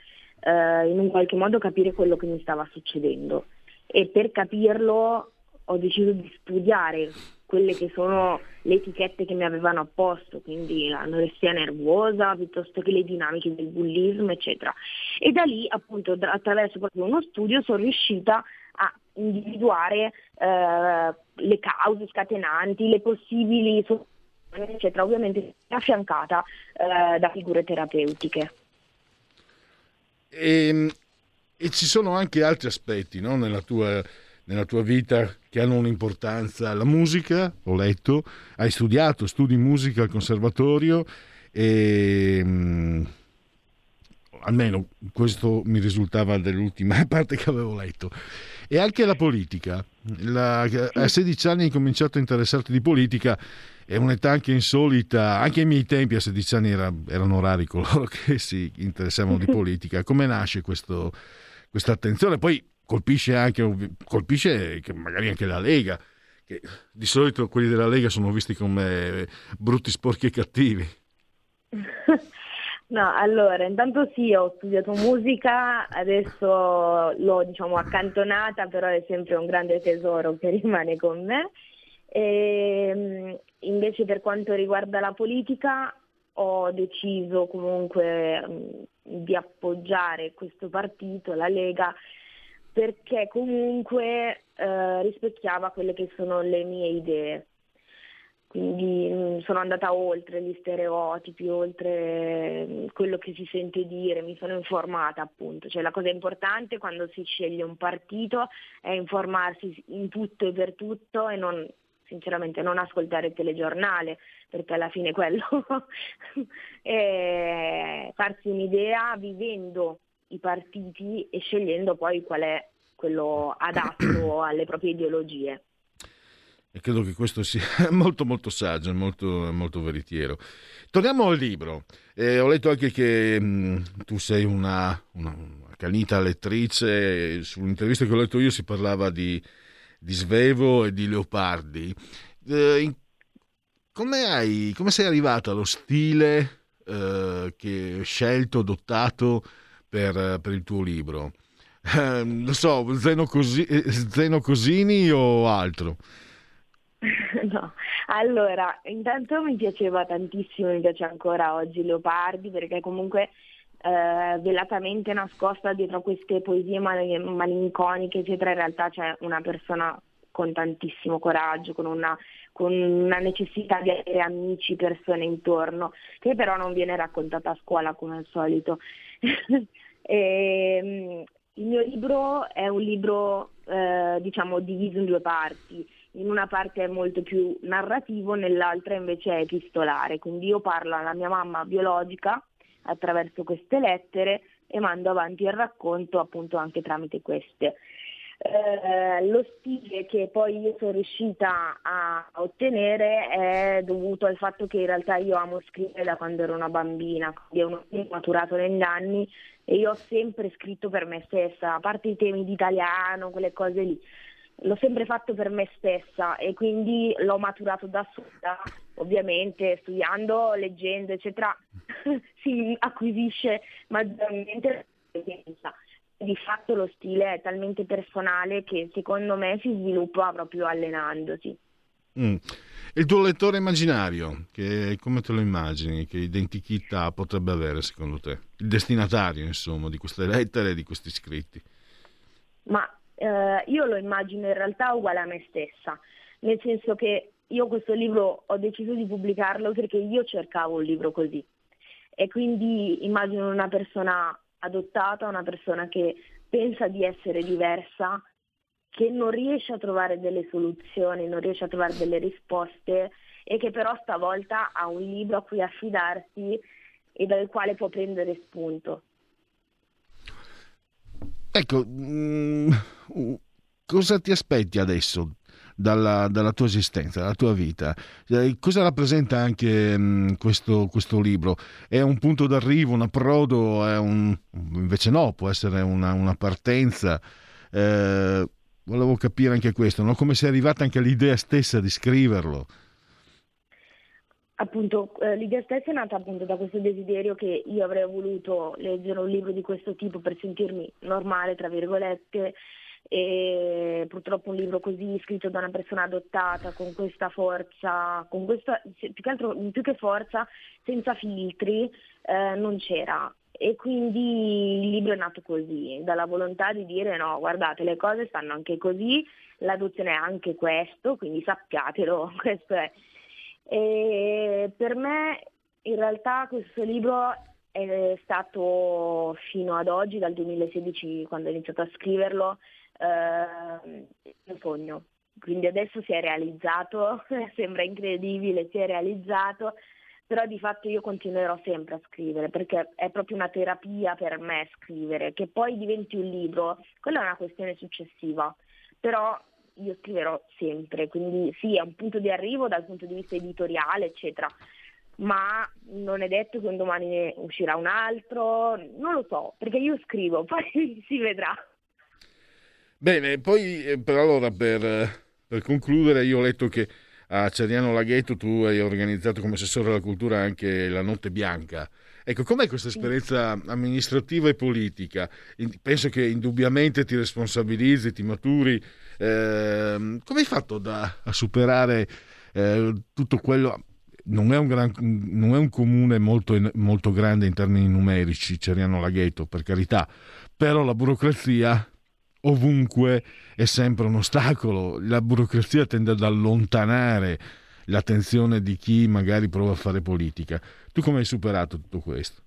[SPEAKER 3] eh, in un qualche modo capire quello che mi stava succedendo e per capirlo ho deciso di studiare quelle che sono le etichette che mi avevano apposto, quindi l'anoressia nervosa piuttosto che le dinamiche del bullismo, eccetera. E da lì, appunto, attraverso proprio uno studio sono riuscita a individuare eh, le cause scatenanti, le possibili eccetera, ovviamente affiancata eh, da figure terapeutiche.
[SPEAKER 1] E, ehm, e, ci sono anche altri aspetti no? nella tua nella tua vita che hanno un'importanza. La musica, ho letto, hai studiato, studi musica al conservatorio e mm, almeno questo mi risultava dell'ultima parte che avevo letto. E anche la politica. La, a 16 anni hai cominciato a interessarti di politica, è un'età anche insolita, anche ai miei tempi a 16 anni era, erano rari coloro che si interessavano di politica. Come nasce questo, questa attenzione? Poi colpisce anche colpisce magari anche la Lega che di solito quelli della Lega sono visti come brutti, sporchi e cattivi
[SPEAKER 3] No, allora, intanto sì, ho studiato musica, adesso l'ho diciamo accantonata, però è sempre un grande tesoro che rimane con me. E, ehm, invece per quanto riguarda la politica ho deciso comunque di appoggiare questo partito, la Lega, perché comunque eh, rispecchiava quelle che sono le mie idee. Quindi mm, sono andata oltre gli stereotipi, oltre mm, quello che si sente dire, mi sono informata appunto. Cioè la cosa importante quando si sceglie un partito è informarsi in tutto e per tutto e non, sinceramente non ascoltare il telegiornale, perché alla fine quello è farsi un'idea vivendo i partiti e scegliendo poi qual è quello adatto alle proprie ideologie.
[SPEAKER 1] E credo che questo sia molto molto saggio, molto, molto veritiero. Torniamo al libro. Eh, ho letto anche che mh, mm, tu sei una, una, canita lettrice, sull'intervista che ho letto io si parlava di, di Svevo e di Leopardi. Eh, come, hai, come sei arrivato allo stile eh, che hai scelto, adottato per, per il tuo libro? Eh, non so, Zeno, Cosi, Zeno Cosini o altro?
[SPEAKER 3] No, allora, intanto mi piaceva tantissimo, mi piace ancora oggi Leopardi perché comunque eh, velatamente nascosta dietro queste poesie mal- malinconiche, eccetera, in realtà c'è una persona con tantissimo coraggio, con una, con una, necessità di avere amici, persone intorno, che però non viene raccontata a scuola come al solito. e, ehm, il mio libro è un libro eh, diciamo diviso in due parti, in una parte è molto più narrativo, nell'altra invece è epistolare, quindi io parlo alla mia mamma biologica attraverso queste lettere e mando avanti il racconto appunto anche tramite queste. Eh, lo stile che poi io sono riuscita a ottenere è dovuto al fatto che in realtà io amo scrivere da quando ero una bambina, quindi è uno stile maturato negli anni e io ho sempre scritto per me stessa, a parte i temi di italiano, quelle cose lì. L'ho sempre fatto per me stessa e quindi l'ho maturato da sola, ovviamente studiando, leggendo, eccetera, si acquisisce maggiormente l'esperienza. Di fatto lo stile è talmente personale che secondo me si sviluppa proprio allenandosi.
[SPEAKER 1] Mm. Il tuo lettore immaginario, che, come te lo immagini? Che identità potrebbe avere secondo te? Il destinatario, insomma, di queste lettere e di questi scritti?
[SPEAKER 3] Ma eh, io lo immagino in realtà uguale a me stessa, nel senso che io questo libro ho deciso di pubblicarlo perché io cercavo un libro così e quindi immagino una persona adottata, una persona che pensa di essere diversa, che non riesce a trovare delle soluzioni, non riesce a trovare delle risposte e che però stavolta ha un libro a cui affidarsi e dal quale può prendere spunto.
[SPEAKER 1] Ecco, mh, mm, cosa ti aspetti adesso dalla, dalla, tua esistenza, dalla tua vita? Eh, cosa rappresenta anche mh, mm, questo, questo, libro? È un punto d'arrivo, un approdo? Un... Invece no, può essere una, una partenza. Eh, volevo capire anche questo, no? come sei arrivata anche all'idea stessa di scriverlo.
[SPEAKER 3] Appunto, eh, l'idea stessa è nata appunto da questo desiderio che io avrei voluto leggere un libro di questo tipo per sentirmi normale, tra virgolette, e purtroppo un libro così scritto da una persona adottata con questa forza, con questa, più che altro più che forza, senza filtri, eh, non c'era. E quindi il libro è nato così, dalla volontà di dire no, guardate, le cose stanno anche così, l'adozione è anche questo, quindi sappiatelo, questo è. E per me in realtà questo libro è stato fino ad oggi, dal 2016 quando ho iniziato a scriverlo, eh, un sogno. Quindi adesso si è realizzato, sembra incredibile, si è realizzato, però di fatto io continuerò sempre a scrivere perché è proprio una terapia per me scrivere, che poi diventi un libro, quella è una questione successiva, però io scriverò sempre, quindi sì, è un punto di arrivo dal punto di vista editoriale, eccetera, ma non è detto che un domani ne uscirà un altro, non lo so, perché io scrivo, poi si vedrà.
[SPEAKER 1] Bene, poi eh, per allora per, per concludere io ho letto che a Ceriano Laghetto tu hai organizzato come assessore alla cultura anche la Notte Bianca. Ecco, com'è questa esperienza amministrativa e politica? Penso che indubbiamente ti responsabilizzi, ti maturi. Eh, come hai fatto da, a superare eh, tutto quello? Non è un, gran, non è un comune molto, molto, grande in termini numerici, Ceriano Laghetto, per carità, però la burocrazia ovunque è sempre un ostacolo. La burocrazia tende ad allontanare l'attenzione di chi magari prova a fare politica. Tu come hai superato tutto questo?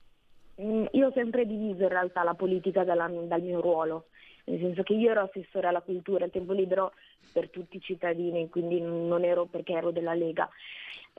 [SPEAKER 3] Mm, io ho sempre diviso in realtà la politica dalla, dal mio ruolo, nel senso che io ero assessore alla cultura, il tempo libero per tutti i cittadini, quindi non ero perché ero della Lega.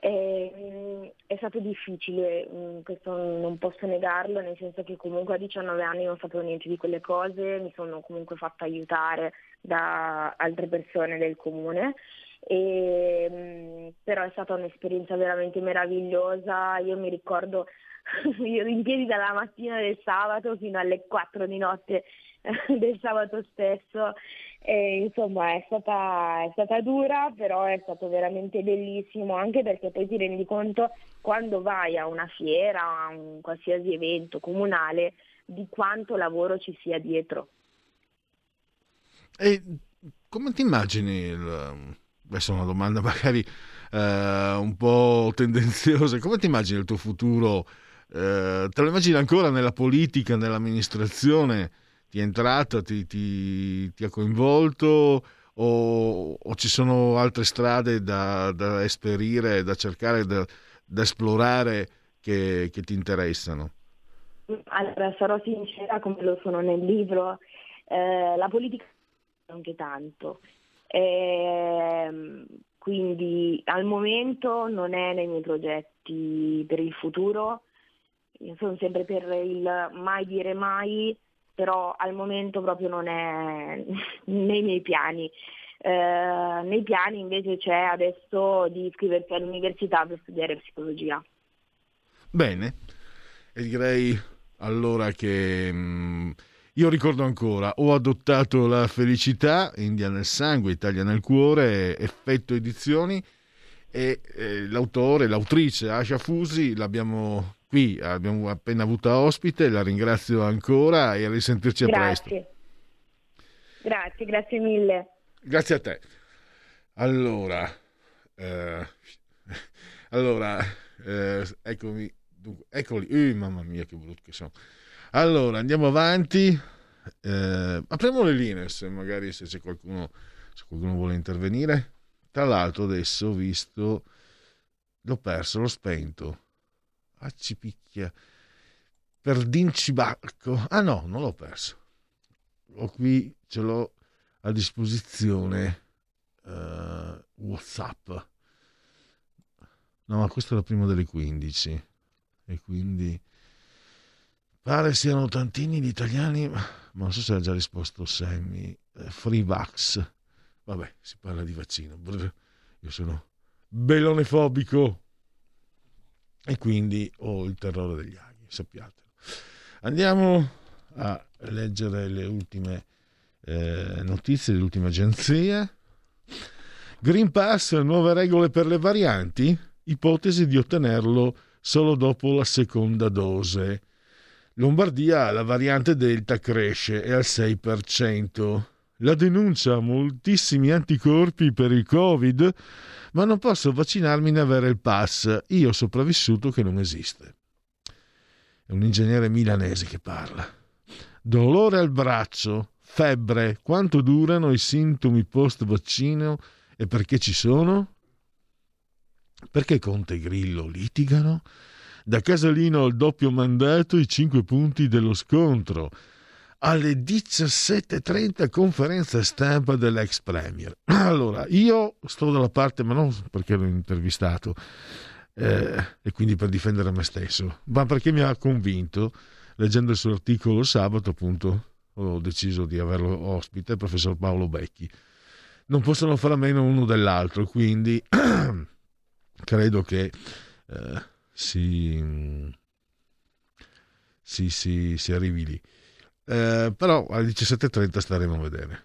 [SPEAKER 3] E, è stato difficile, mm, questo non posso negarlo, nel senso che comunque a 19 anni non sapevo niente di quelle cose, mi sono comunque fatta aiutare da altre persone del comune. E, mm, però è stata un'esperienza veramente meravigliosa, io mi ricordo io in piedi dalla mattina del sabato fino alle 4 di notte del sabato stesso e, insomma è stata, è stata dura, però è stato veramente bellissimo, anche perché poi ti rendi conto quando vai a una fiera, a un qualsiasi evento comunale, di quanto lavoro ci sia dietro.
[SPEAKER 1] E come ti immagini, il, è una domanda magari eh, un po' tendenziosa, come ti immagini il tuo futuro? Eh, te lo immagini ancora nella politica, nell'amministrazione? Ti è entrata, ti, ti, ti ha coinvolto o, o, ci sono altre strade da, da esperire, da cercare, da, da esplorare che, che, ti interessano?
[SPEAKER 3] Allora, sarò sincera come lo sono nel libro, eh, la politica anche tanto. Eh, quindi al momento non è nei miei progetti per il futuro, io sono sempre per il mai dire mai, però al momento proprio non è nei miei piani. Eh, nei piani invece c'è adesso di iscriversi all'università per studiare psicologia.
[SPEAKER 1] Bene, e direi allora che mh, mm, io ricordo ancora, ho adottato la felicità, India nel sangue, Italia nel cuore, effetto edizioni e eh, l'autore, l'autrice Asha Fusi l'abbiamo qui abbiamo appena avuto ospite, la ringrazio ancora e a risentirci
[SPEAKER 3] grazie.
[SPEAKER 1] a presto.
[SPEAKER 3] Grazie, grazie mille.
[SPEAKER 1] Grazie a te. Allora, eh, allora eh, eccomi, dunque, eccoli, uh, mamma mia che brutto che sono. Allora, andiamo avanti. Eh, apriamo le linee se magari se c'è qualcuno, se qualcuno vuole intervenire. Tra l'altro adesso ho visto, l'ho perso, l'ho spento Ah, ci picchia. Per Dincibacco. Ah no, non l'ho perso. Ho qui, ce l'ho a disposizione. Uh, Whatsapp. No, ma questo la prima delle 15. E quindi pare siano tantini di italiani, ma non so se ha già risposto Sammy. Eh, free vax. Vabbè, si parla di vaccino. Io sono bellonefobico e quindi ho il terrore degli aghi, sappiatelo. Andiamo a leggere le ultime eh, notizie dell'ultima agenzia. Green Pass, nuove regole per le varianti, ipotesi di ottenerlo solo dopo la seconda dose. Lombardia, la variante Delta cresce, è al 6%. La denuncia moltissimi anticorpi per il Covid, ma non posso vaccinarmi né avere il pass. Io sopravvissuto che non esiste. È un ingegnere milanese che parla. Dolore al braccio, febbre, quanto durano i sintomi post vaccino e perché ci sono? Perché Conte e Grillo litigano? Da Casalino al doppio mandato i cinque punti dello scontro. Alle 17.30 conferenza stampa dell'ex premier. Allora, io sto dalla parte, ma non perché l'ho intervistato, eh, e quindi per difendere me stesso, ma perché mi ha convinto, leggendo il suo articolo sabato, appunto, ho deciso di averlo ospite, il professor Paolo Becchi. Non possono fare a meno uno dell'altro, quindi credo che eh, si, si, si, si, arrivi lì. Eh, però alle 17.30 staremo a vedere.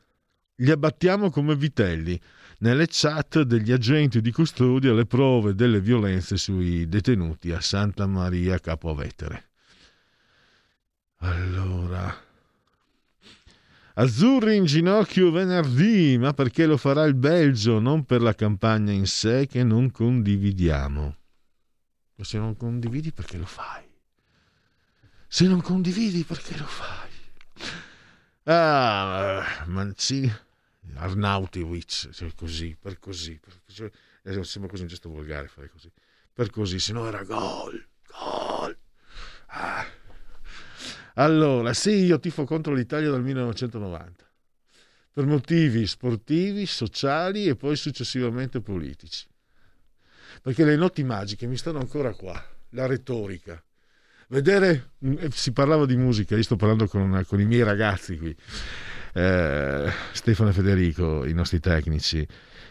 [SPEAKER 1] Li abbattiamo come vitelli nelle chat degli agenti di custodia le prove delle violenze sui detenuti a Santa Maria Capo Vetere. Allora, Azzurri in ginocchio venerdì, ma perché lo farà il Belgio, non per la campagna in sé che non condividiamo. Se non condividi, perché lo fai? Se non condividi, perché lo fai? Ah, Mancini, Arnautovic, cioè così, per così, per, cioè, sembra quasi un gesto volgare fare così, per così, se no era gol, gol. Ah. Allora, sì, io tifo contro l'Italia dal 1990, per motivi sportivi, sociali e poi successivamente politici. Perché le noti magiche mi stanno ancora qua, la retorica. Vedere, eh, si parlava di musica, io sto parlando con, con i miei ragazzi qui, eh, Stefano e Federico, i nostri tecnici,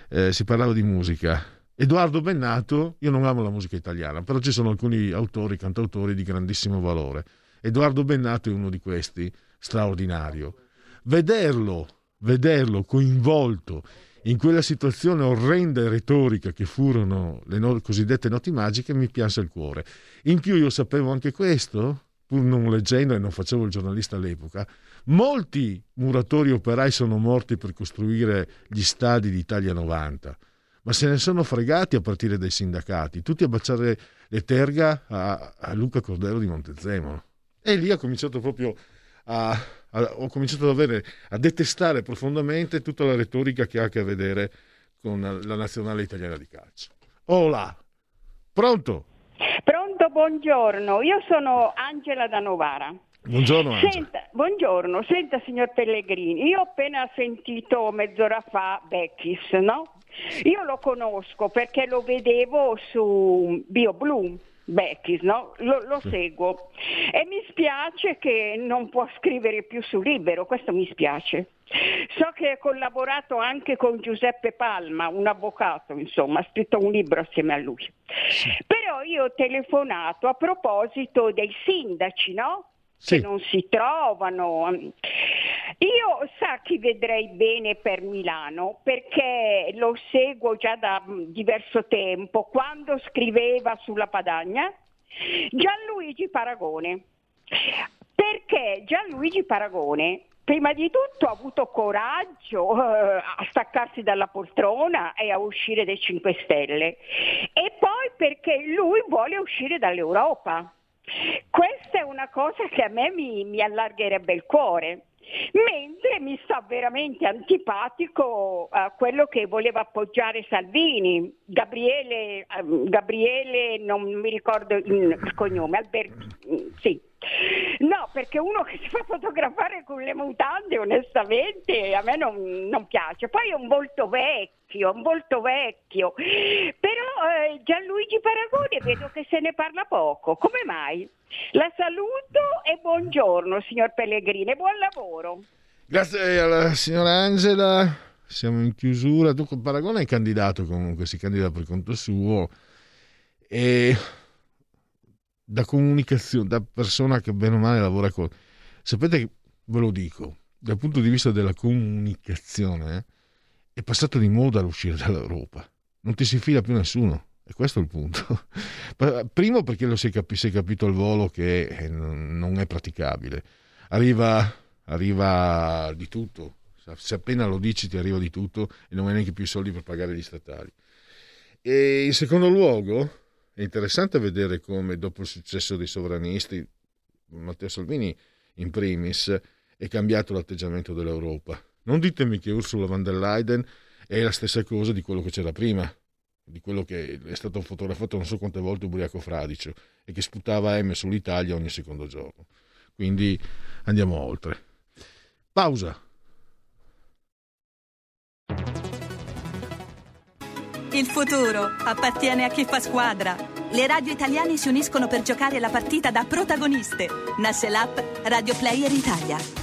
[SPEAKER 1] eh, si parlava di musica. Edoardo Bennato, io non amo la musica italiana, però ci sono alcuni autori, cantautori di grandissimo valore Edoardo Bennato è uno di questi, straordinario. Vederlo, vederlo coinvolto in quella situazione orrenda e retorica che furono le no- cosiddette noti magiche mi pianse il cuore. In più io sapevo anche questo, pur non leggendo e non facevo il giornalista all'epoca, molti muratori operai sono morti per costruire gli stadi d'Italia 90 ma se ne sono fregati a partire dai sindacati, tutti a baciare le terga a, a Luca Cordero di Montezemolo. E lì ho cominciato proprio a, ho cominciato ad avere, a detestare profondamente tutta la retorica che ha a che vedere con la nazionale italiana di calcio. Hola, pronto?
[SPEAKER 4] Pronto, buongiorno. Io sono Angela da Novara.
[SPEAKER 1] Buongiorno. Angela.
[SPEAKER 4] Senta, buongiorno, senta signor Pellegrini, io ho appena sentito mezz'ora fa Beckis, no? Io lo conosco perché lo vedevo su BioBlue Beckis, no? lo, lo seguo e mi spiace che non può scrivere più su Libero, questo mi spiace. So che ha collaborato anche con Giuseppe Palma, un avvocato, insomma, ha scritto un libro assieme a lui. Sì. Però io ho telefonato a proposito dei sindaci, no? Sì. Che non si trovano. Io sa chi vedrei bene per Milano perché lo seguo già da diverso tempo, quando scriveva sulla Padagna, Gianluigi Paragone. Perché Gianluigi Paragone prima di tutto ha avuto coraggio eh, a staccarsi dalla poltrona e a uscire dai 5 Stelle e poi perché lui vuole uscire dall'Europa. Questa è una cosa che a me mi, mi allargherebbe il cuore mentre mi sta veramente antipatico uh, quello che voleva appoggiare Salvini, Gabriele, uh, Gabriele non mi ricordo il, cognome, Alberti, sì. No, perché uno che si fa fotografare con le mutande, onestamente, a me non, non piace. Poi è un volto vecchio, un volto vecchio. Però eh, Gianluigi Paragone vedo che se ne parla poco. Come mai? La saluto e buongiorno, signor Pellegrini, e buon lavoro.
[SPEAKER 1] Grazie alla signora Angela. Siamo in chiusura. Tu, Paragone è candidato comunque, si candida per conto suo. E da comunicazione, da persona che bene o male lavora con... Sapete, ve lo dico, dal punto di vista della comunicazione, eh, è passato di moda l'uscire dall'Europa. Non ti si fila più nessuno. E questo è il punto. Primo perché lo si è, capi- si è capito al volo che non è praticabile. Arriva, arriva di tutto, se appena lo dici ti arriva di tutto e non hai neanche più i soldi per pagare gli statali. E in secondo luogo è interessante vedere come dopo il successo dei sovranisti, Matteo Salvini in primis, è cambiato l'atteggiamento dell'Europa. Non ditemi che Ursula von der Leyen è la stessa cosa di quello che c'era prima, di quello che è stato fotografato non so quante volte ubriaco fradicio e che sputava M sull'Italia ogni secondo giorno. Quindi andiamo oltre. Pausa.
[SPEAKER 5] Il futuro appartiene a chi fa squadra. Le radio italiane si uniscono per giocare la partita da protagoniste. Nasce l'app Radio Player Italia.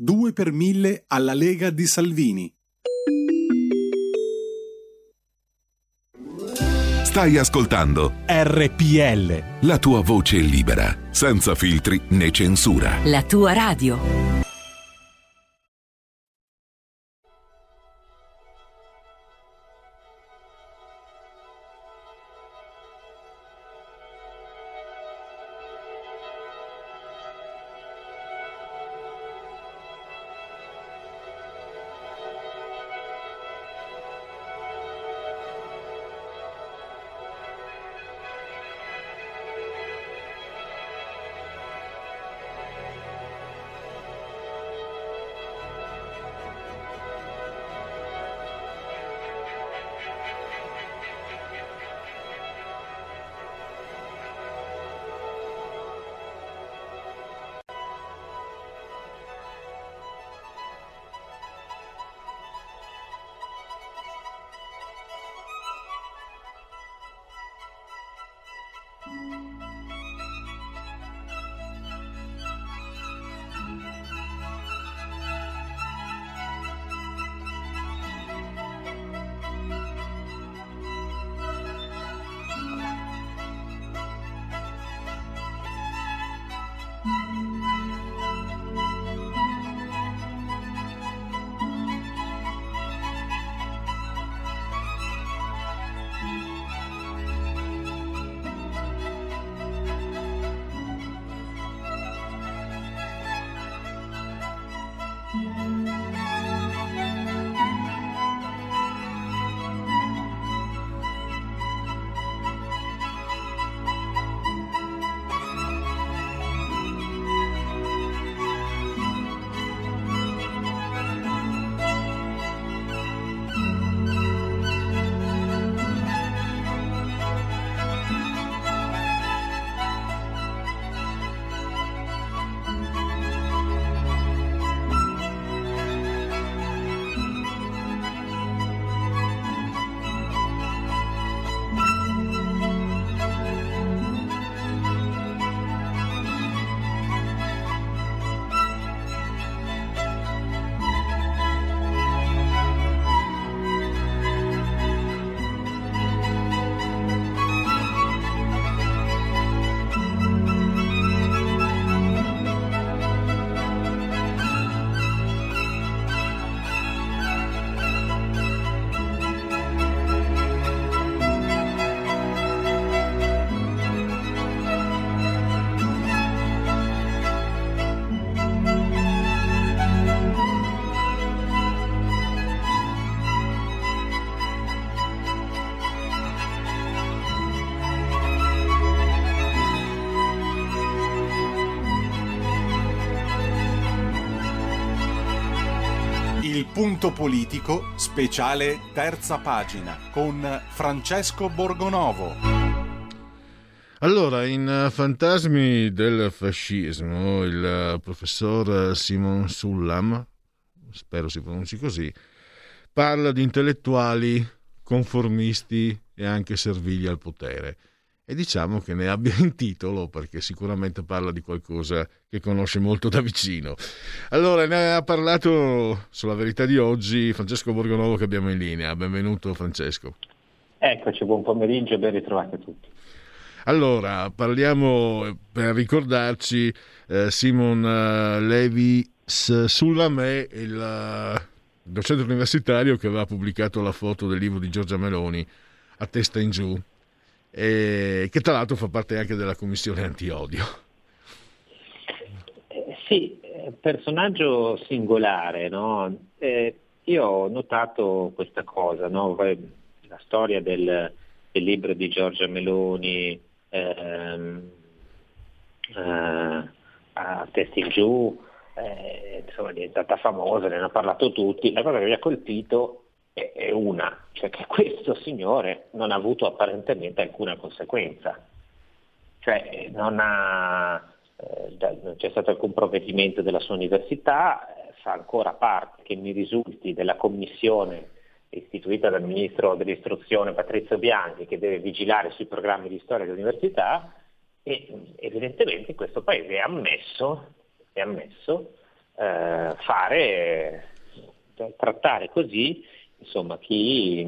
[SPEAKER 6] 2 per 1000 alla Lega di Salvini.
[SPEAKER 7] Stai ascoltando
[SPEAKER 8] RPL.
[SPEAKER 7] La tua voce libera, senza filtri né censura.
[SPEAKER 8] La tua radio.
[SPEAKER 9] Punto politico, speciale terza pagina, con Francesco Borgonovo.
[SPEAKER 1] Allora, in Fantasmi del fascismo, il professor Simon Sullam, spero si pronunci così, parla di intellettuali conformisti e anche servili al potere e diciamo che ne abbia in titolo perché sicuramente parla di qualcosa che conosce molto da vicino. Allora, ne ha parlato sulla verità di oggi Francesco Borgonovo che abbiamo in linea. Benvenuto Francesco.
[SPEAKER 10] Eccoci, buon pomeriggio e ben ritrovati a tutti.
[SPEAKER 1] Allora, parliamo per ricordarci eh, Simon uh, Levis Sulame, il uh, docente universitario che aveva pubblicato la foto del libro di Giorgia Meloni a testa in giù eh, che tra l'altro fa parte anche della commissione antiodio.
[SPEAKER 10] Eh, sì, personaggio singolare, no? eh, io ho notato questa cosa, no? la storia del, del, libro di Giorgia Meloni ehm, eh, a testa in giù, eh, insomma è diventata famosa, ne hanno parlato tutti, la cosa che mi ha colpito è una, cioè che questo signore non ha avuto apparentemente alcuna conseguenza, cioè non, ha, eh, non c'è stato alcun provvedimento della sua università, eh, fa ancora parte, che mi risulti, della commissione istituita dal ministro dell'istruzione Patrizio Bianchi che deve vigilare sui programmi di storia dell'università e evidentemente in questo paese è ammesso, è ammesso eh, fare, trattare così insomma, chi,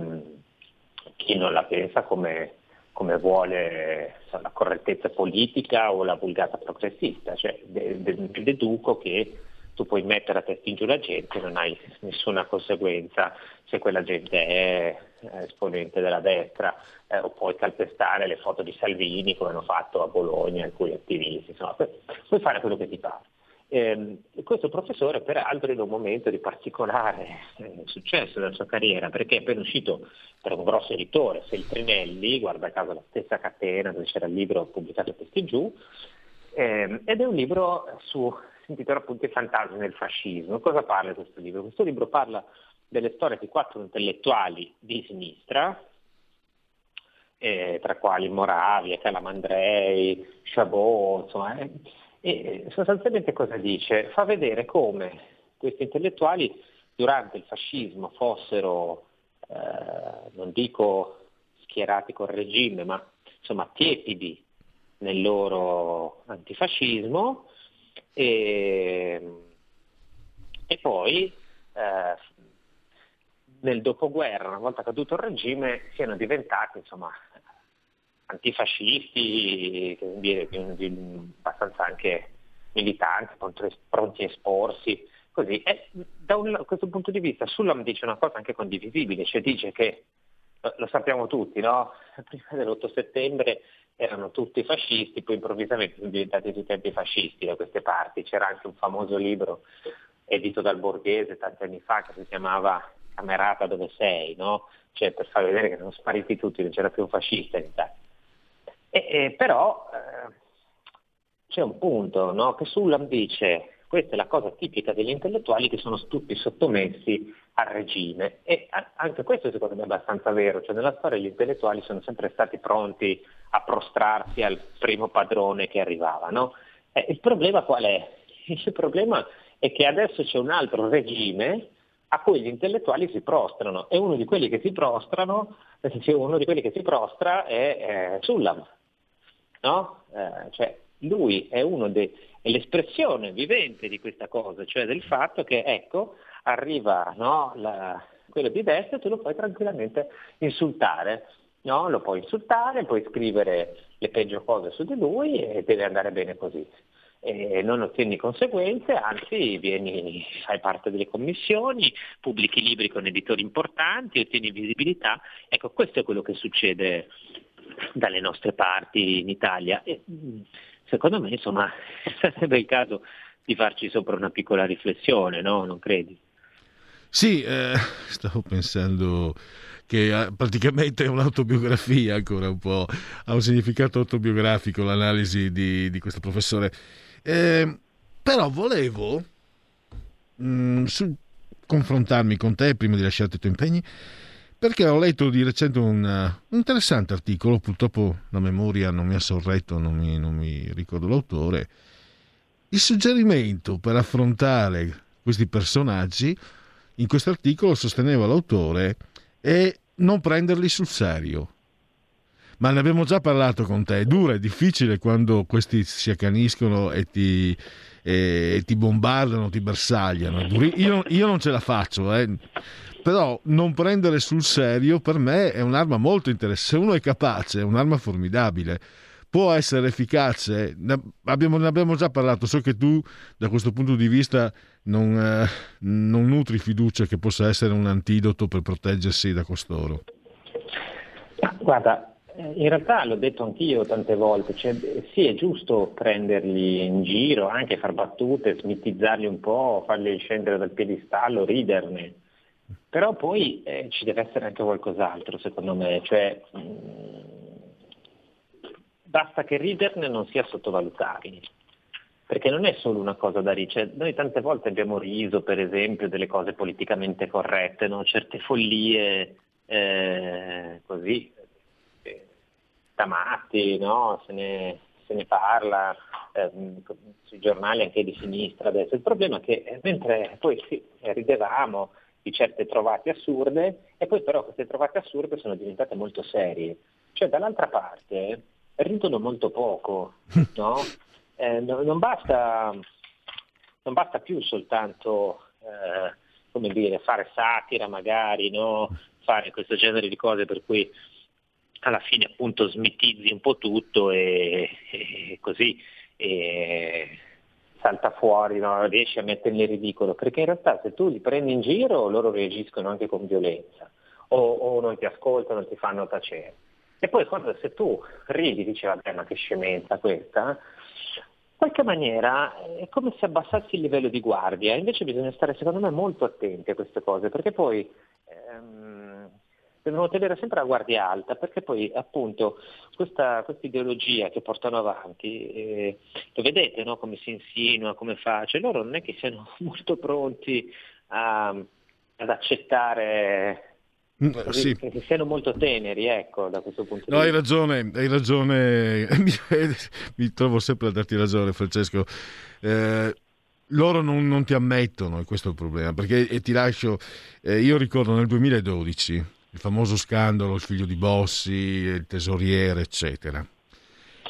[SPEAKER 10] chi non la pensa come, come vuole so, la correttezza politica o la vulgata progressista. Cioè, de, de, deduco che tu puoi mettere a testa in giù la gente e non hai nessuna conseguenza se quella gente è esponente della destra eh, o puoi calpestare le foto di Salvini come hanno fatto a Bologna alcuni attivisti, insomma, puoi fare quello che ti pare. Eh, questo professore peraltro in un momento di particolare eh, successo della sua carriera perché è appena uscito per un grosso editore, Feltrinelli, guarda caso la stessa catena dove c'era il libro pubblicato a testi giù, eh, ed è un libro su, si intitola appunto I fantasmi del fascismo. Cosa parla questo libro? Questo libro parla delle storie di quattro intellettuali di sinistra, eh, tra quali Moravia, Calamandrei, Chabot, insomma, eh, e sostanzialmente cosa dice? Fa vedere come questi intellettuali durante il fascismo fossero, eh, non dico schierati col regime, ma insomma tiepidi nel loro antifascismo e, e poi eh, nel dopoguerra, una volta caduto il regime, siano diventati insomma, antifascisti, abbastanza anche militanti, pronti a esporsi. Così. E da un, questo punto di vista Sullam dice una cosa anche condivisibile, cioè dice che, lo sappiamo tutti, no? prima dell'8 settembre erano tutti fascisti, poi improvvisamente sono diventati tutti antifascisti da queste parti. C'era anche un famoso libro edito dal Borghese tanti anni fa che si chiamava Camerata dove sei, no? cioè per far vedere che sono spariti tutti, non c'era più un fascista in Italia. E, e però eh, c'è un punto no? che Sullam dice questa è la cosa tipica degli intellettuali che sono tutti sottomessi al regime e anche questo secondo me è abbastanza vero, cioè nella storia gli intellettuali sono sempre stati pronti a prostrarsi al primo padrone che arrivava. No? Eh, il problema qual è? Il problema è che adesso c'è un altro regime a cui gli intellettuali si prostrano e uno di quelli che si prostrano, uno di quelli che si prostra è eh, Sullam no? Eh, cioè, lui è, de- è, l'espressione vivente di questa cosa, cioè del fatto che ecco, arriva no, la, quello di destra e tu lo puoi tranquillamente insultare. No? Lo puoi insultare, puoi scrivere le peggio cose su di lui e deve andare bene così. E non ottieni conseguenze, anzi vieni, fai parte delle commissioni, pubblichi libri con editori importanti, ottieni visibilità. Ecco, questo è quello che succede dalle nostre parti in Italia. E, mm, secondo me insomma sarebbe il caso di farci sopra una piccola riflessione, no? Non credi?
[SPEAKER 1] Sì, eh, stavo pensando che praticamente è un'autobiografia ancora un po', ha un significato autobiografico l'analisi di, di questo professore. Eh, però volevo mh, mm, su, confrontarmi con te prima di lasciarti i tuoi impegni perché ho letto di recente un, un, interessante articolo, purtroppo la memoria non mi ha sorretto, non mi, non mi ricordo l'autore. Il suggerimento per affrontare questi personaggi in questo articolo sosteneva l'autore è non prenderli sul serio. Ma ne abbiamo già parlato con te, è dura, è difficile quando questi si accaniscono e ti, e ti bombardano, ti bersagliano. Io, io non ce la faccio, eh però non prendere sul serio per me è un'arma molto interessante. Se uno è capace, è un'arma formidabile. Può essere efficace, ne abbiamo, ne abbiamo già parlato, so che tu da questo punto di vista non, eh, non nutri fiducia che possa essere un antidoto per proteggersi da costoro.
[SPEAKER 10] Guarda, in realtà l'ho detto anch'io tante volte, cioè, sì è giusto prenderli in giro, anche far battute, smitizzarli un po', farli scendere dal piedistallo, riderne, però poi eh, ci deve essere anche qualcos'altro, secondo me, cioè, mh, mm, basta che riderne non sia sottovalutati, perché non è solo una cosa da ridere. Cioè, noi tante volte abbiamo riso, per esempio, delle cose politicamente corrette, no? certe follie eh, così, eh, da matti, no? se, ne, se, ne, parla eh, sui giornali anche di sinistra adesso. Il problema è che eh, mentre poi sì, ridevamo, di certe trovate assurde e poi però queste trovate assurde sono diventate molto serie. Cioè dall'altra parte ridono molto poco, no? eh, no, non, basta, non, basta, più soltanto eh, come dire, fare satira magari, no? fare questo genere di cose per cui alla fine appunto smitizzi un po' tutto e, e così. E, salta fuori, no? riesci a metterli in ridicolo, perché in realtà se tu li prendi in giro loro reagiscono anche con violenza o, o non ti ascoltano, ti fanno tacere. E poi quando se tu ridi, dici vabbè ma che scemenza questa, in qualche maniera è come se abbassassi il livello di guardia, invece bisogna stare secondo me molto attenti a queste cose, perché poi ehm, devono tenere sempre la guardia alta perché poi appunto questa, ideologia che portano avanti, eh, lo vedete no? come si insinua, come fa, cioè loro non è che siano molto pronti a, ad accettare
[SPEAKER 1] mm, sì.
[SPEAKER 10] siano molto teneri, ecco, da questo punto di
[SPEAKER 1] no,
[SPEAKER 10] vista.
[SPEAKER 1] hai ragione, hai ragione, mi, trovo sempre a darti ragione, Francesco. Eh, loro non, non, ti ammettono, e questo è il problema, perché ti lascio, eh, io ricordo nel 2012 il famoso scandalo, il figlio di Bossi, il tesoriere, eccetera.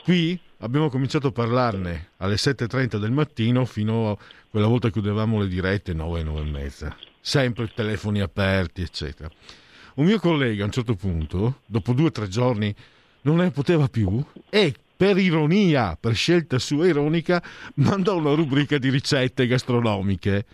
[SPEAKER 1] Qui abbiamo cominciato a parlarne alle 7.30 del mattino fino a quella volta che chiudevamo le dirette 9, 9 e mezza. Sempre telefoni aperti, eccetera. Un mio collega a un certo punto, dopo due o tre giorni, non ne poteva più e per ironia, per scelta sua ironica, mandò una rubrica di ricette gastronomiche.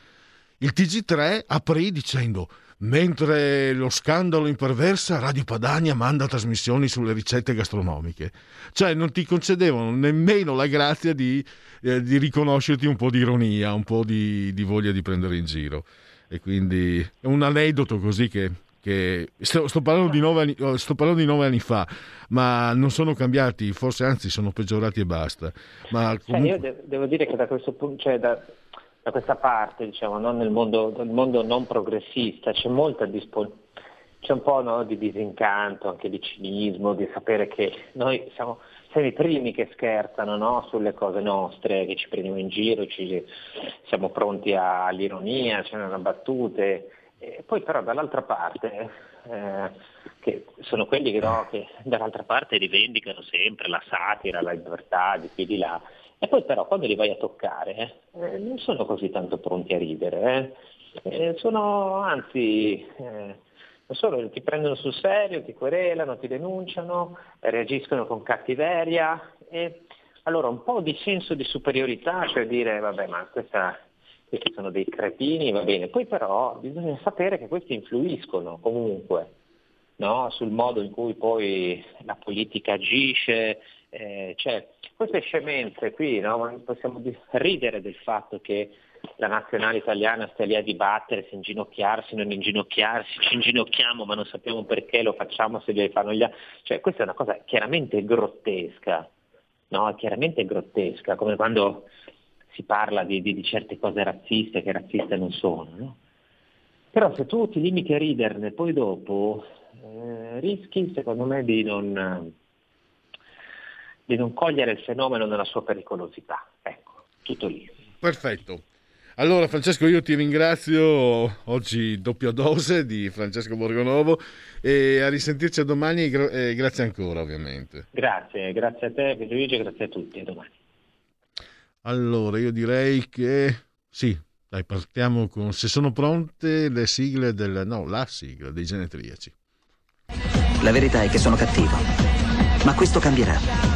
[SPEAKER 1] Il TG3 aprì dicendo mentre lo scandalo imperversa, Radio Padania manda trasmissioni sulle ricette gastronomiche. Cioè non ti concedevano nemmeno la grazia di, eh, di riconoscerti un po' di ironia, un po' di, di, voglia di prendere in giro. E quindi è un aneddoto così che... che sto, sto, parlando anni, oh, sto, parlando di nove anni, fa, ma non sono cambiati, forse anzi sono peggiorati e basta. Ma
[SPEAKER 10] comunque... cioè, io de- devo dire che da questo punto, cioè da, da questa parte, diciamo, no? nel, mondo, nel, mondo, non progressista, c'è molta disponibilità c'è un po' no, di disincanto, anche di cinismo, di sapere che noi siamo, siamo i primi che scherzano no, sulle cose nostre, che ci prendiamo in giro, ci, siamo pronti all'ironia, ce ne sono battute. E poi però dall'altra parte, eh, che sono quelli che, che dall'altra parte rivendicano sempre la satira, la libertà di qui di là, e poi però quando li vai a toccare eh, non sono così tanto pronti a ridere, eh. Eh, sono anzi, eh, non solo ti prendono sul serio, ti querelano, ti denunciano, reagiscono con cattiveria e allora un po' di senso di superiorità, cioè dire vabbè ma questa, questi sono dei cretini, va bene, poi però bisogna sapere che questi influiscono comunque no? sul modo in cui poi la politica agisce, eh, cioè, queste scemenze qui, no? possiamo ridere del fatto che la nazionale italiana stia lì a dibattere se inginocchiarsi, non inginocchiarsi, ci inginocchiamo ma non sappiamo perché lo facciamo se li fanno gli altri. Cioè, questa è una cosa chiaramente grottesca, no? chiaramente grottesca, come quando si parla di, di, di, certe cose razziste che razziste non sono. No? Però se tu ti limiti a riderne poi dopo, eh, rischi secondo me di non, di non cogliere il fenomeno nella sua pericolosità. Ecco, tutto lì.
[SPEAKER 1] Perfetto. Allora Francesco io ti ringrazio oggi doppia dose di Francesco Borgonovo e a risentirci a domani e grazie ancora ovviamente.
[SPEAKER 10] Grazie, grazie a te Luigi, grazie a tutti, a domani.
[SPEAKER 1] Allora io direi che sì, dai partiamo con se sono pronte le sigle del no, la sigla dei genetriaci.
[SPEAKER 11] La verità è che sono cattivo, ma questo cambierà.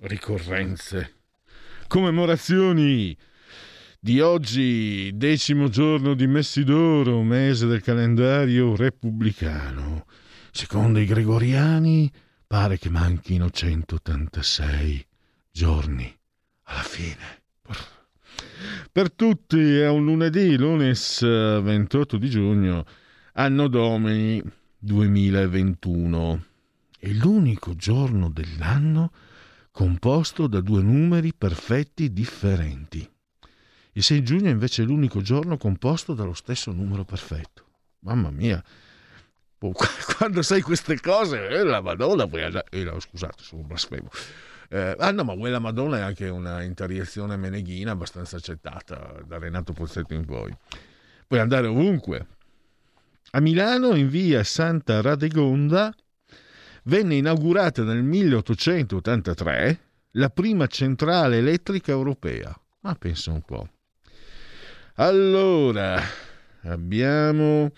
[SPEAKER 1] ricorrenze, commemorazioni di oggi, decimo giorno di Messidoro, mese del calendario repubblicano. Secondo i gregoriani pare che manchino 186 giorni alla fine. Per tutti è un lunedì, lunes 28 di giugno, anno domini 2021. È l'unico giorno dell'anno composto da due numeri perfetti differenti. Il 6 giugno invece è l'unico giorno composto dallo stesso numero perfetto. Mamma mia, quando sai queste cose, eh, la Madonna, puoi andare... Eh, no, scusate, sono blasfemo. Eh, ah no, ma quella Madonna è anche una interiezione meneghina abbastanza accettata da Renato Pozzetto in poi. Puoi andare ovunque. A Milano, in via Santa Radegonda, venne inaugurata nel 1883 la prima centrale elettrica europea. Ma pensa un po'. Allora, abbiamo...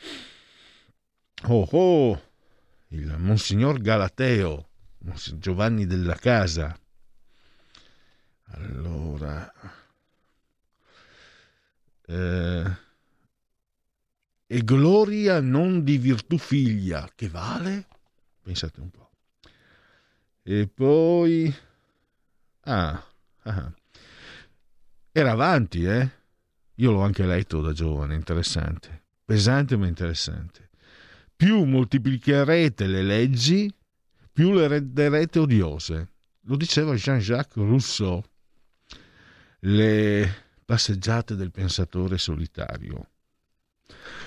[SPEAKER 1] Oh oh, il Monsignor Galateo, Giovanni della Casa. Allora... Eh, e gloria non di virtù figlia, che vale? Pensate un po'. E poi... Ah, ah. Era avanti, eh? Io l'ho anche letto da giovane, interessante. Pesante ma interessante. Più moltiplicherete le leggi, più le renderete odiose. Lo diceva Jean-Jacques Rousseau. Le passeggiate del pensatore solitario.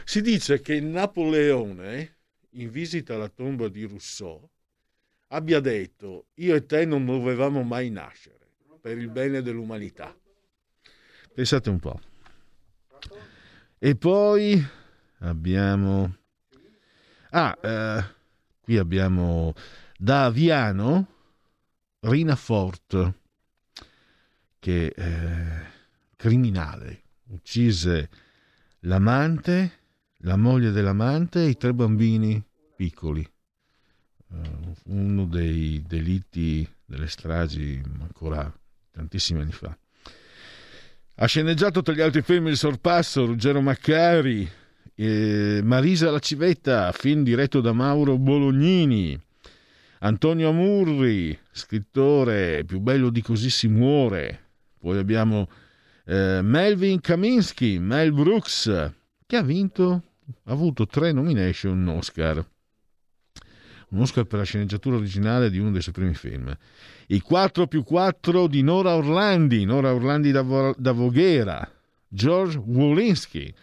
[SPEAKER 1] Si dice che Napoleone in visita alla tomba di Rousseau, abbia detto io e te non dovevamo mai nascere per il bene dell'umanità. Pensate un po'. E poi abbiamo... Ah, eh, qui abbiamo da Aviano Rina Fort, che eh, criminale, uccise l'amante la moglie dell'amante e i tre bambini piccoli. Uh, uno dei delitti delle stragi ancora tantissimi anni fa. Ha sceneggiato tra gli altri film Il Sorpasso, Ruggero Maccari, eh, Marisa la Civetta, film diretto da Mauro Bolognini, Antonio Amurri, scrittore, più bello di così si muore. Poi abbiamo eh, Melvin Kaminsky, Mel Brooks, che ha vinto ha avuto tre nomination un Oscar. Un Oscar per la sceneggiatura originale di uno dei suoi primi film. I 4 più 4 di Nora Orlandi, Nora Orlandi da, da Voghera, George Wolinski,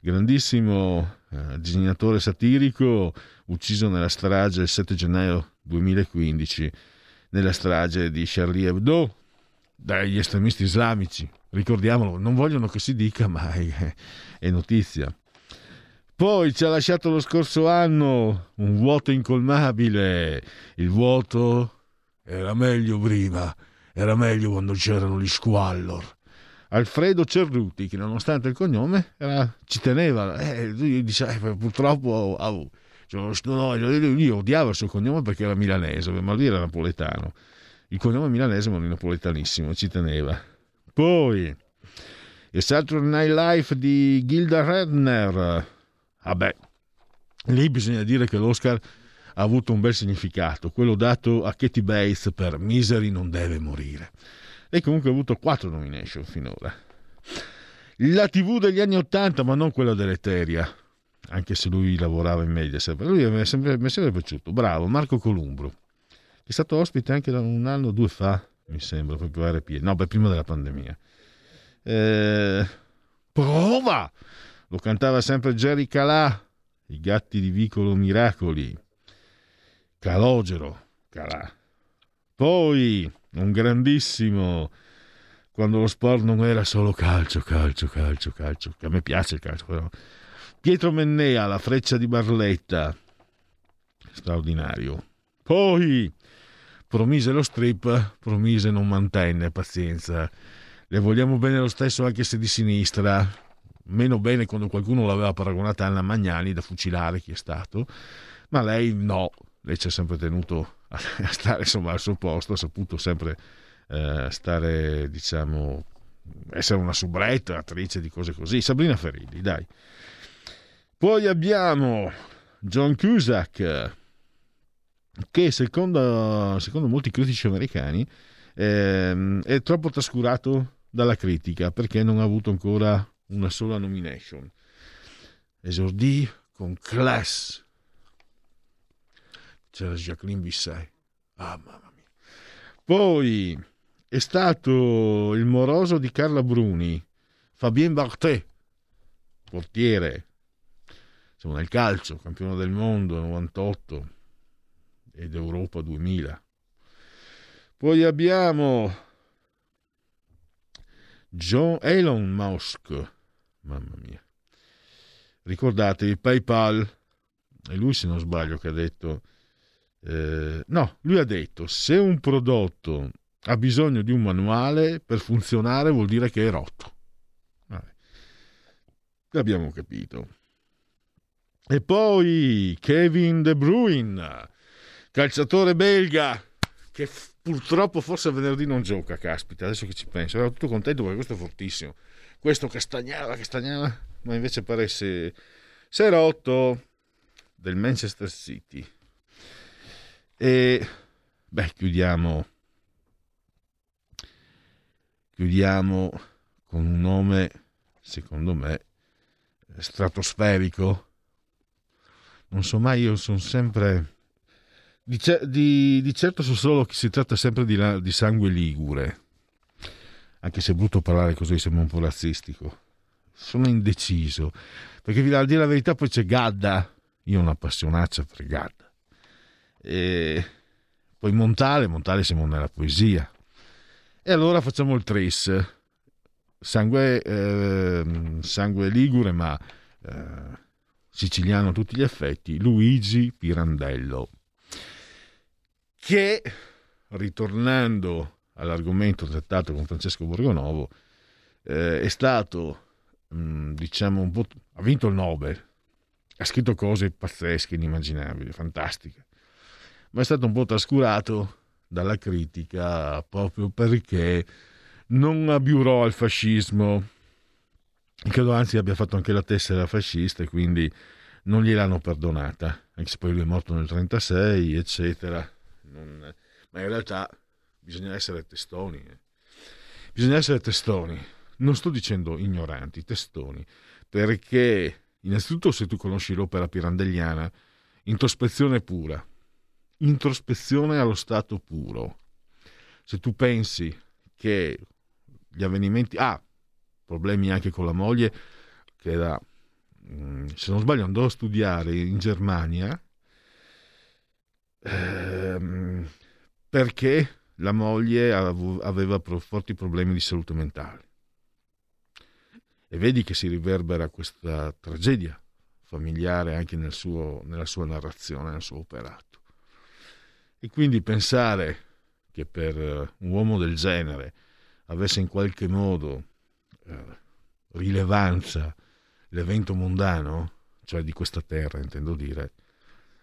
[SPEAKER 1] grandissimo eh, disegnatore satirico, ucciso nella strage il 7 gennaio 2015, nella strage di Charlie Hebdo dagli estremisti islamici. Ricordiamolo, non vogliono che si dica, ma è, è notizia. Poi ci ha lasciato lo scorso anno un vuoto incolmabile. Il vuoto era meglio prima, era meglio quando c'erano gli squallor. Alfredo Cerruti, che nonostante il cognome era, ci teneva, eh, lui dice, eh, purtroppo oh, Cioè, no, io odiavo il suo cognome perché era milanese, ma lui era napoletano. Il cognome milanese ma non napoletanissimo, ci teneva. Poi il Saturday Night Live di Gilda Redner. Vabbè, lì bisogna dire che l'Oscar ha avuto un bel significato, quello dato a Katie Bates per Misery non deve morire. E comunque ha avuto quattro nomination finora. La TV degli anni Ottanta, ma non quella dell'Eteria, anche se lui lavorava in Mediaset. Lui mi è sempre, mi è sempre piaciuto. Bravo, Marco Columbro, che è stato ospite anche da un anno o due fa, mi sembra, proprio RP. No, beh, prima della pandemia. Eh, prova! Lo cantava sempre Jerry Calà, i gatti di Vicolo Miracoli. Calogero, Calà. Poi un grandissimo quando lo sport non era solo calcio, calcio, calcio, calcio, che a me piace il calcio, però. Pietro Mennea, la freccia di Barletta, straordinario. Poi promise lo strip, promise non mantenne, pazienza. Le vogliamo bene lo stesso anche se di sinistra, meno bene quando qualcuno l'aveva paragonata a Anna Magnani da fucilare chi è stato, ma lei no, lei ci ha sempre tenuto a stare insomma, al suo posto, ha saputo sempre eh, stare, diciamo, essere una subretta, attrice di cose così. Sabrina Ferilli, dai. Poi abbiamo John Cusack, che secondo, secondo molti critici americani eh, è troppo trascurato dalla critica perché non ha avuto ancora una sola nomination. Esordì con Class c'era Jacqueline Bisset. Ah, mamma mia. Poi è stato il moroso di Carla Bruni, Fabien Barthet, portiere, siamo nel calcio, campione del mondo 98 ed Europa 2000. Poi abbiamo John Elon Musk, mamma mia. Ricordatevi PayPal, è lui se non sbaglio che ha detto eh, no, lui ha detto se un prodotto ha bisogno di un manuale per funzionare vuol dire che è rotto. Vabbè. L'abbiamo capito. E poi Kevin De Bruyne, calciatore belga, che purtroppo forse venerdì non gioca, caspita, adesso che ci penso, ero tutto contento perché questo è fortissimo. Questo castagnava, castagnava, ma invece pare se è rotto del Manchester City. E beh, chiudiamo. Chiudiamo con un nome, secondo me, stratosferico. Non so mai, io sono sempre. Di, di, di certo so solo che si tratta sempre di, di, sangue ligure. Anche se è brutto parlare così, sembra un po' razzistico. Sono indeciso. Perché a dire la verità, poi c'è Gadda. Io ho una passionaccia per Gadda e poi Montale, Montale siamo nella poesia. E allora facciamo il tris. Sangue, eh, sangue ligure, ma eh, siciliano a tutti gli effetti, Luigi Pirandello, che, ritornando all'argomento trattato con Francesco Borgonovo, eh, è stato, mh, mm, diciamo, un po'... ha vinto il Nobel, ha scritto cose pazzesche, inimmaginabili, fantastiche ma è stato un po' trascurato dalla critica proprio perché non abiurò al fascismo. Credo anzi abbia fatto anche la tessera fascista e quindi non gliel'hanno perdonata, anche se poi lui è morto nel 1936, eccetera. Non... Ma in realtà bisogna essere testoni. Eh. Bisogna essere testoni. Non sto dicendo ignoranti, testoni, perché innanzitutto se tu conosci l'opera pirandelliana, introspezione pura, introspezione allo stato puro. Se tu pensi che gli avvenimenti... Ah, problemi anche con la moglie, che era, mm, se non sbaglio, andò a studiare in Germania ehm, perché la moglie aveva forti problemi di salute mentale. E vedi che si riverbera questa tragedia familiare anche nel suo, nella sua narrazione, nel suo operato. E quindi pensare che per eh, un uomo del genere avesse in qualche modo eh, rilevanza l'evento mondano, cioè di questa terra, intendo dire,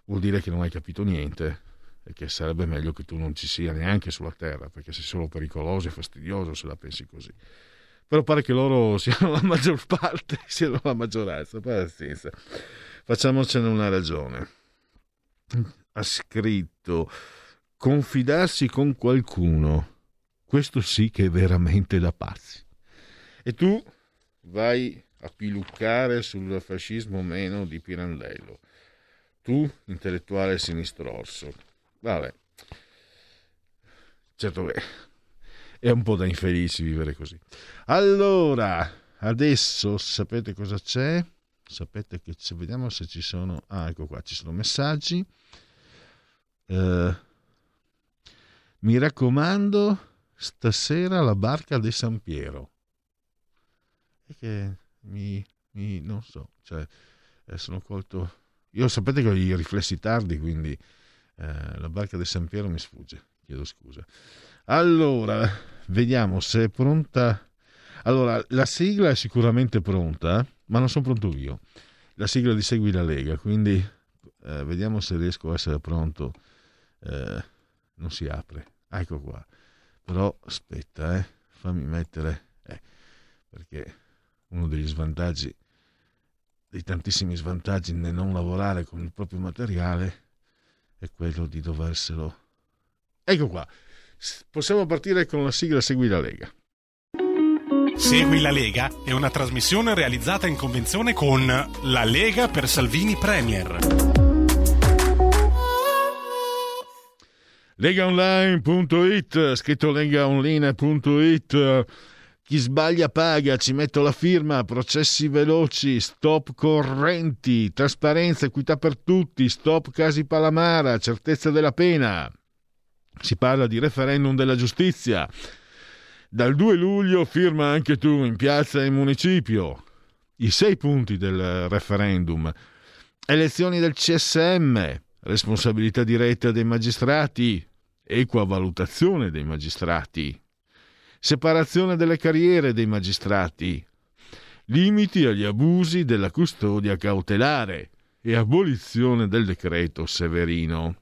[SPEAKER 1] vuol dire che non hai capito niente e che sarebbe meglio che tu non ci sia neanche sulla Terra, perché sei solo pericoloso e fastidioso se la pensi così. Però pare che loro siano la maggior parte, siano la maggioranza, pazienza. Facciamocene una ragione. Ha scritto confidarsi con qualcuno, questo sì che è veramente da pazzi. E tu vai a piluccare sul fascismo meno di Pirandello. Tu, intellettuale sinistrorso. Vabbè. Certo che è un po' da infelici vivere così. Allora, adesso sapete cosa c'è? Sapete che c'è, vediamo se ci sono... Ah, ecco qua, ci sono messaggi. Eh, mi raccomando, stasera la barca di San Piero. E che mi, mi non so, cioè, eh, sono colto... Io sapete che ho i riflessi tardi, quindi eh, la barca di San Piero mi sfugge, chiedo scusa. Allora, vediamo se è pronta. Allora, la sigla è sicuramente pronta, ma non sono pronto io. La sigla di Segui la Lega, quindi eh, vediamo se riesco a essere pronto. Eh, non si apre. Ecco qua. Però aspetta, eh, fammi mettere... Eh, perché uno degli svantaggi, dei tantissimi svantaggi nel non lavorare con il proprio materiale, è quello di doverselo. Ecco qua, possiamo partire con la sigla Segui la Lega.
[SPEAKER 9] Segui la Lega è una trasmissione realizzata in convenzione con La Lega per Salvini Premier.
[SPEAKER 1] Legaonline.it, scritto legaonline.it. Chi sbaglia paga, ci metto la firma, processi veloci, stop correnti, trasparenza, equità per tutti, stop casi Palamara, certezza della pena. Si parla di referendum della giustizia. Dal 2 luglio firma anche tu in piazza e in municipio. I sei punti del referendum. Elezioni del CSM, responsabilità diretta dei magistrati, equa valutazione dei magistrati, separazione delle carriere dei magistrati, limiti agli abusi della custodia cautelare e abolizione del decreto Severino.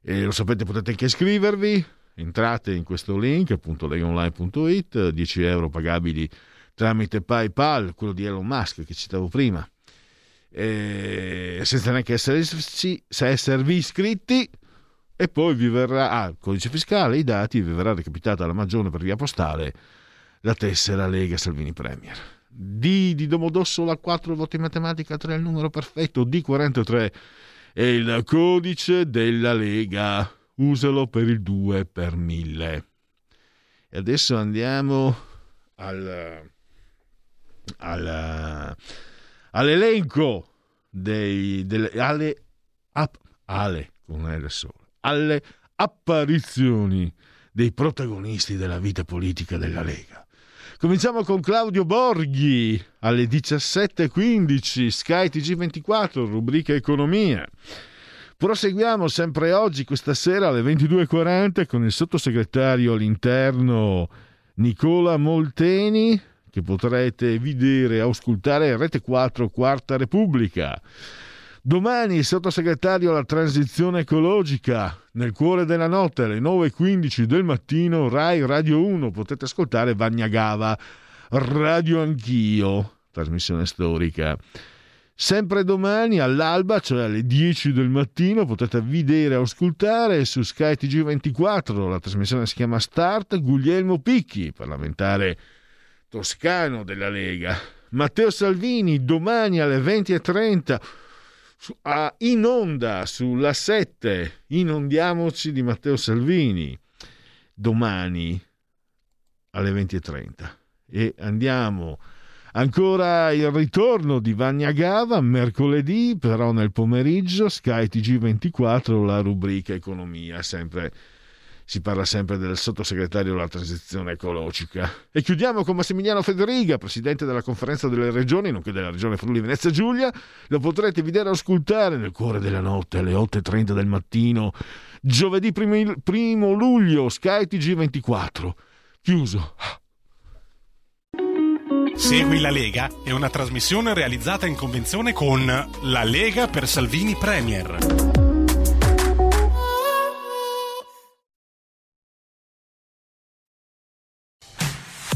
[SPEAKER 1] E lo sapete, potete anche iscrivervi. Entrate in questo link, appunto legaonline.it, 10 euro pagabili tramite PayPal, quello di Elon Musk che citavo prima, e senza neanche esserci, esservi iscritti. E poi vi verrà, ah, codice fiscale, i dati, vi verrà recapitata alla Magione per via postale la tessera Lega Salvini Premier. D di Domodossola 4 voti in matematica 3 è il numero perfetto, D43 è il codice della Lega. Usalo per il 2 per 1000. E adesso andiamo al, al, all'elenco dei, delle, alle, ap, ale, con L solo, alle apparizioni dei protagonisti della vita politica della Lega. Cominciamo con Claudio Borghi alle 17.15, Sky TG24, rubrica Economia. Proseguiamo sempre oggi, questa sera alle 22.40, con il sottosegretario all'interno Nicola Molteni, che potrete vedere e ascoltare Rete 4 Quarta Repubblica. Domani il sottosegretario alla transizione ecologica, nel cuore della notte alle 9.15 del mattino, Rai Radio 1, potete ascoltare Vagnagava, Radio Anch'io, trasmissione storica. Sempre domani all'alba, cioè alle 10 del mattino, potete vedere e ascoltare su Sky TG24, la trasmissione si chiama Start, Guglielmo Picchi, parlamentare toscano della Lega. Matteo Salvini domani alle 20.30 in onda sulla 7. Inondiamoci di Matteo Salvini domani alle 20.30. E andiamo ancora il ritorno di Vagna Gava mercoledì, però nel pomeriggio, Sky TG24, la rubrica Economia, sempre si parla sempre del sottosegretario alla transizione ecologica. E chiudiamo con Massimiliano Federiga, presidente della conferenza delle regioni, nonché della regione Friuli Venezia Giulia. Lo potrete vedere o ascoltare nel cuore della notte alle 8.30 del mattino, giovedì 1 luglio, Sky TG24. Chiuso.
[SPEAKER 9] Segui la Lega è una trasmissione realizzata in convenzione con La Lega per Salvini Premier.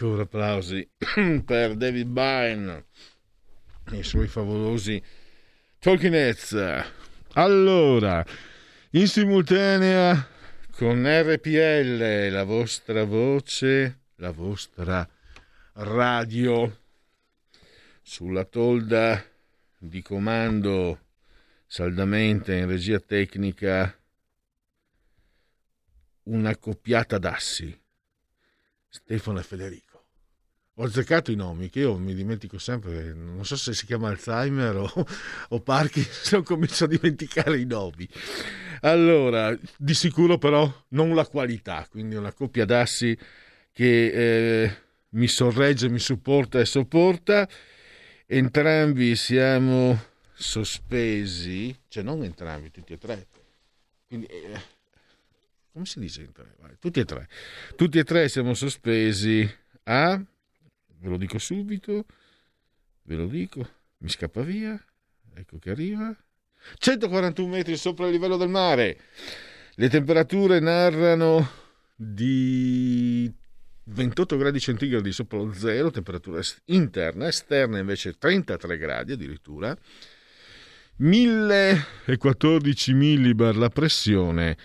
[SPEAKER 1] ancora applausi per David Byrne e i suoi favolosi Talking Heads. Allora, in simultanea con RPL, la vostra voce, la vostra radio sulla tolda di comando saldamente in regia tecnica una coppiata d'assi Stefano e Federico ho azzeccato i nomi che io mi dimentico sempre, non so se si chiama Alzheimer o, o Parkinson, comincio a dimenticare i nomi. Allora, di sicuro però non la qualità, quindi una coppia d'assi che eh, mi sorregge, mi supporta e sopporta. Entrambi siamo sospesi, cioè non entrambi, tutti e tre. Quindi, eh, come si dice? Vai, tutti e tre. Tutti e tre siamo sospesi a, ve lo dico subito, ve lo dico, mi scappa via, ecco che arriva, 141 metri sopra il livello del mare. Le temperature narrano di 28 gradi centigradi sopra lo zero, temperatura interna, esterna invece 33 gradi addirittura. 1014 millibar la pressione,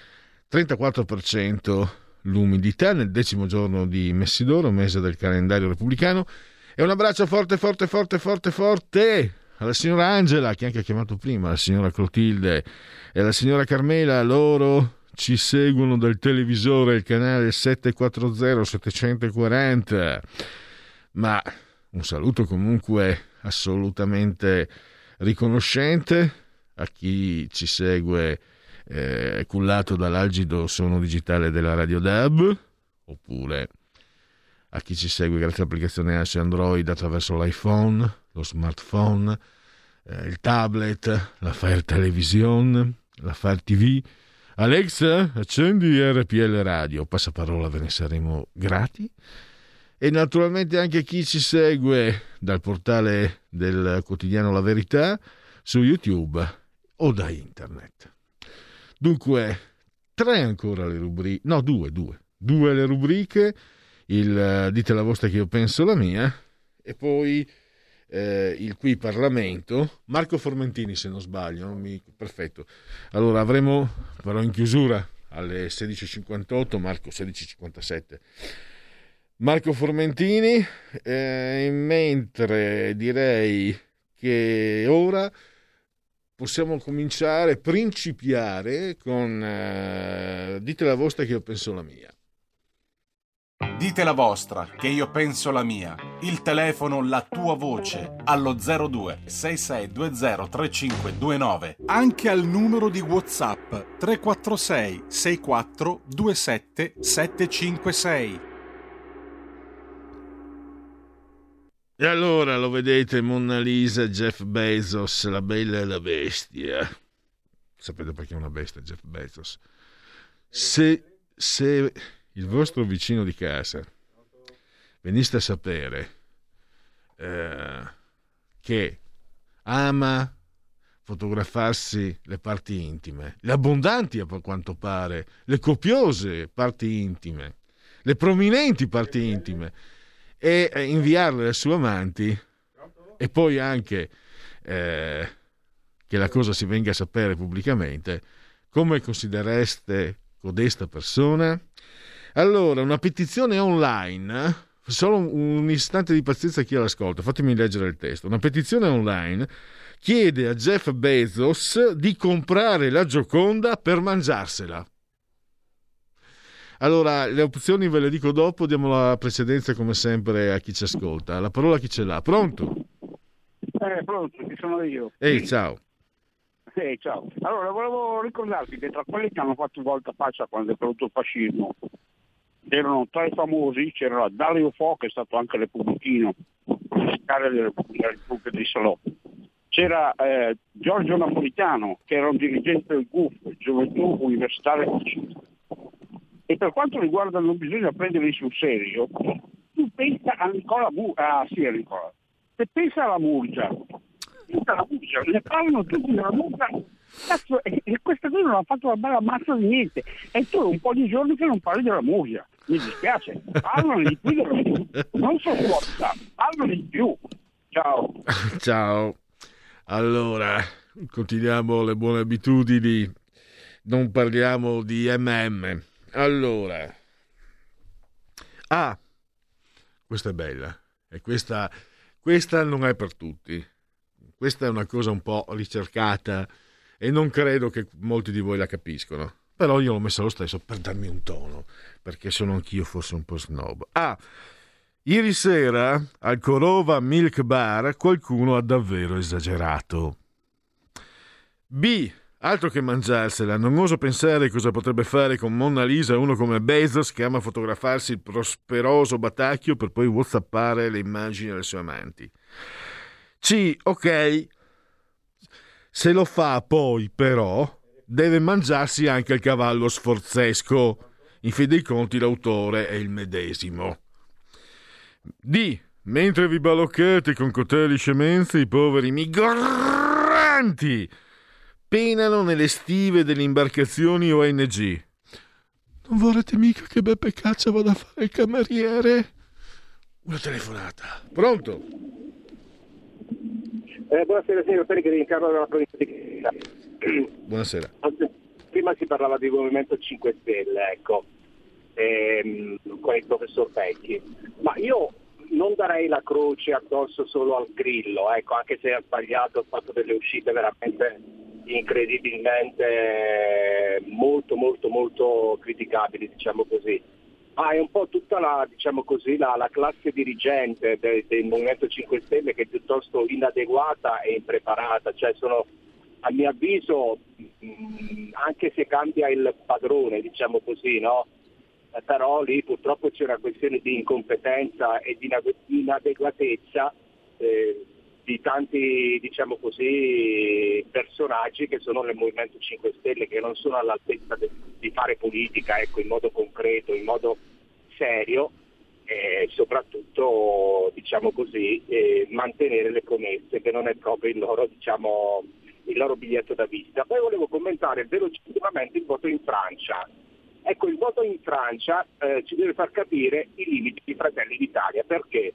[SPEAKER 1] 34% l'umidità nel decimo giorno di Messidoro, mese del calendario repubblicano. E un abbraccio forte, forte, forte, forte, forte alla signora Angela, che anche ha chiamato prima, la signora Clotilde e la signora Carmela. Loro ci seguono dal televisore, il canale 740-740. Ma un saluto comunque assolutamente riconoscente a chi ci segue eh, cullato dall'algido suono digitale della Radio DAB oppure a chi ci segue grazie all'applicazione Ash Android attraverso l'iPhone, lo smartphone, eh, il tablet, la Fire Television, la Fire TV. Alexa, accendi RPL Radio, passaparola ve ne saremo grati. E naturalmente anche chi ci segue dal portale del quotidiano La Verità su YouTube o da internet. Dunque, tre ancora le rubriche, no, due, due, due le rubriche, il eh, dite la vostra che io penso la mia, e poi eh, il qui Parlamento, Marco Formentini se non sbaglio, non mi- perfetto. Allora avremo però in chiusura alle 16.58, Marco 16.57. Marco Formentini, eh, mentre direi che ora possiamo cominciare, principiare con eh, dite la vostra che io penso la mia.
[SPEAKER 12] Dite la vostra, che io penso la mia. Il telefono, la tua voce, allo 02 6620 3529.
[SPEAKER 6] Anche al numero di WhatsApp 346 64 27 756.
[SPEAKER 1] E allora lo vedete, Mona Lisa, Jeff Bezos, la bella e la bestia. Sapete perché è una bestia Jeff Bezos? Se, se il vostro vicino di casa veniste a sapere eh, che ama fotografarsi le parti intime, le abbondanti a quanto pare, le copiose parti intime, le prominenti parti intime, e eh, inviarle alle sue amanti e poi anche eh, che la cosa si venga a sapere pubblicamente, come considereste codesta persona? Allora, una petizione online, solo un, un istante di pazienza a chi l'ascolta, fatemi leggere il testo. Una petizione online chiede a Jeff Bezos di comprare la Gioconda per mangiarsela. Allora, le opzioni ve le dico dopo, diamo la precedenza come sempre a chi ci ascolta. La parola a chi ce l'ha. Pronto?
[SPEAKER 13] Eh, pronto, ci sono io.
[SPEAKER 1] Ehi, ciao.
[SPEAKER 13] Eh, ciao. Allora, volevo ricordarti che tra quelli che hanno fatto volta faccia quando è caduto il fascismo, erano tra i famosi, c'era Dario Fo, che è stato anche repubblichino, segretario della Repubblica, Repubblica di Salò. C'era eh, Giorgio Napolitano, che era un dirigente del GUF, Gioventù Universitaria Fascista. E per quanto riguarda non bisogna prenderli sul serio, tu pensa a Nicola Murgia, ah sì a Nicola, se pensa alla Murgia, pensa alla Murgia, ne parlano tutti della Murgia, cazzo, e, e questa qui non ha fatto una bella mazza di niente, e tu un po' di giorni che non parli della Murgia, mi dispiace, parlano di più della non sopporta, parlano di più, ciao.
[SPEAKER 1] Ciao. Allora, continuiamo le buone abitudini. Non parliamo di MM. Allora, A. questa è bella. E questa, questa non è per tutti. Questa è una cosa un po' ricercata e non credo che molti di voi la capiscono. Però io l'ho messa lo stesso per darmi un tono, perché sono anch'io forse un po' snob. Ah, ieri sera al Corova Milk Bar qualcuno ha davvero esagerato. B. Altro che mangiarsela, non oso pensare cosa potrebbe fare con Monna Lisa uno come Bezos che ama fotografarsi il prosperoso batacchio per poi whatsappare le immagini alle sue amanti. C. Ok, se lo fa poi però deve mangiarsi anche il cavallo sforzesco. In fin dei conti l'autore è il medesimo. D. Mentre vi baloccate con coteli scemenze, i poveri migranti penano nelle stive delle imbarcazioni ONG. Non vorrete mica che Beppe Caccia vada a fare il cameriere? Una telefonata. Pronto?
[SPEAKER 14] Eh, buonasera signor Pellegrini, Carlo della provincia di Creta.
[SPEAKER 1] Buonasera.
[SPEAKER 14] Prima si parlava di Movimento 5 Stelle, ecco, ehm, con il professor Vecchi, ma io non darei la croce addosso solo al grillo, ecco, anche se ha sbagliato, ha fatto delle uscite veramente incredibilmente molto molto molto criticabili, diciamo così. Ma è un po' tutta la, diciamo così, la, la classe dirigente de- del Movimento 5 Stelle che è piuttosto inadeguata e impreparata, cioè sono a mio avviso, mh, anche se cambia il padrone, diciamo così, no? Però lì purtroppo c'è una questione di incompetenza e di inade- inadeguatezza eh, di tanti, diciamo così, personaggi che sono nel Movimento 5 Stelle, che non sono all'altezza de- di fare politica ecco, in modo concreto, in modo serio e soprattutto, diciamo così, eh, mantenere le promesse, che non è proprio il loro, diciamo, il loro biglietto da visita. Poi volevo commentare velocissimamente il voto in Francia. Ecco, il voto in Francia eh, ci deve far capire i limiti di Fratelli d'Italia, perché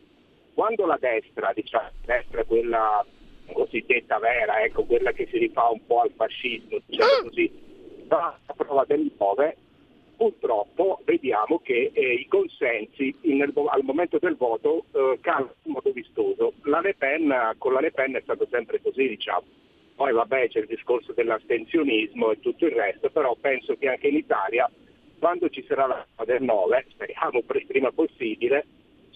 [SPEAKER 14] quando la destra, diciamo, la destra quella cosiddetta vera, ecco, quella che si rifà un po' al fascismo, diciamo così, va a prova del 9, purtroppo vediamo che eh, i consensi in- al momento del voto eh, calano in modo vistoso. La Le Pen, con la Le Pen è stato sempre così, diciamo. Poi vabbè c'è il discorso dell'astensionismo e tutto il resto, però penso che anche in Italia, quando ci sarà la prova del 9, speriamo per il prima possibile,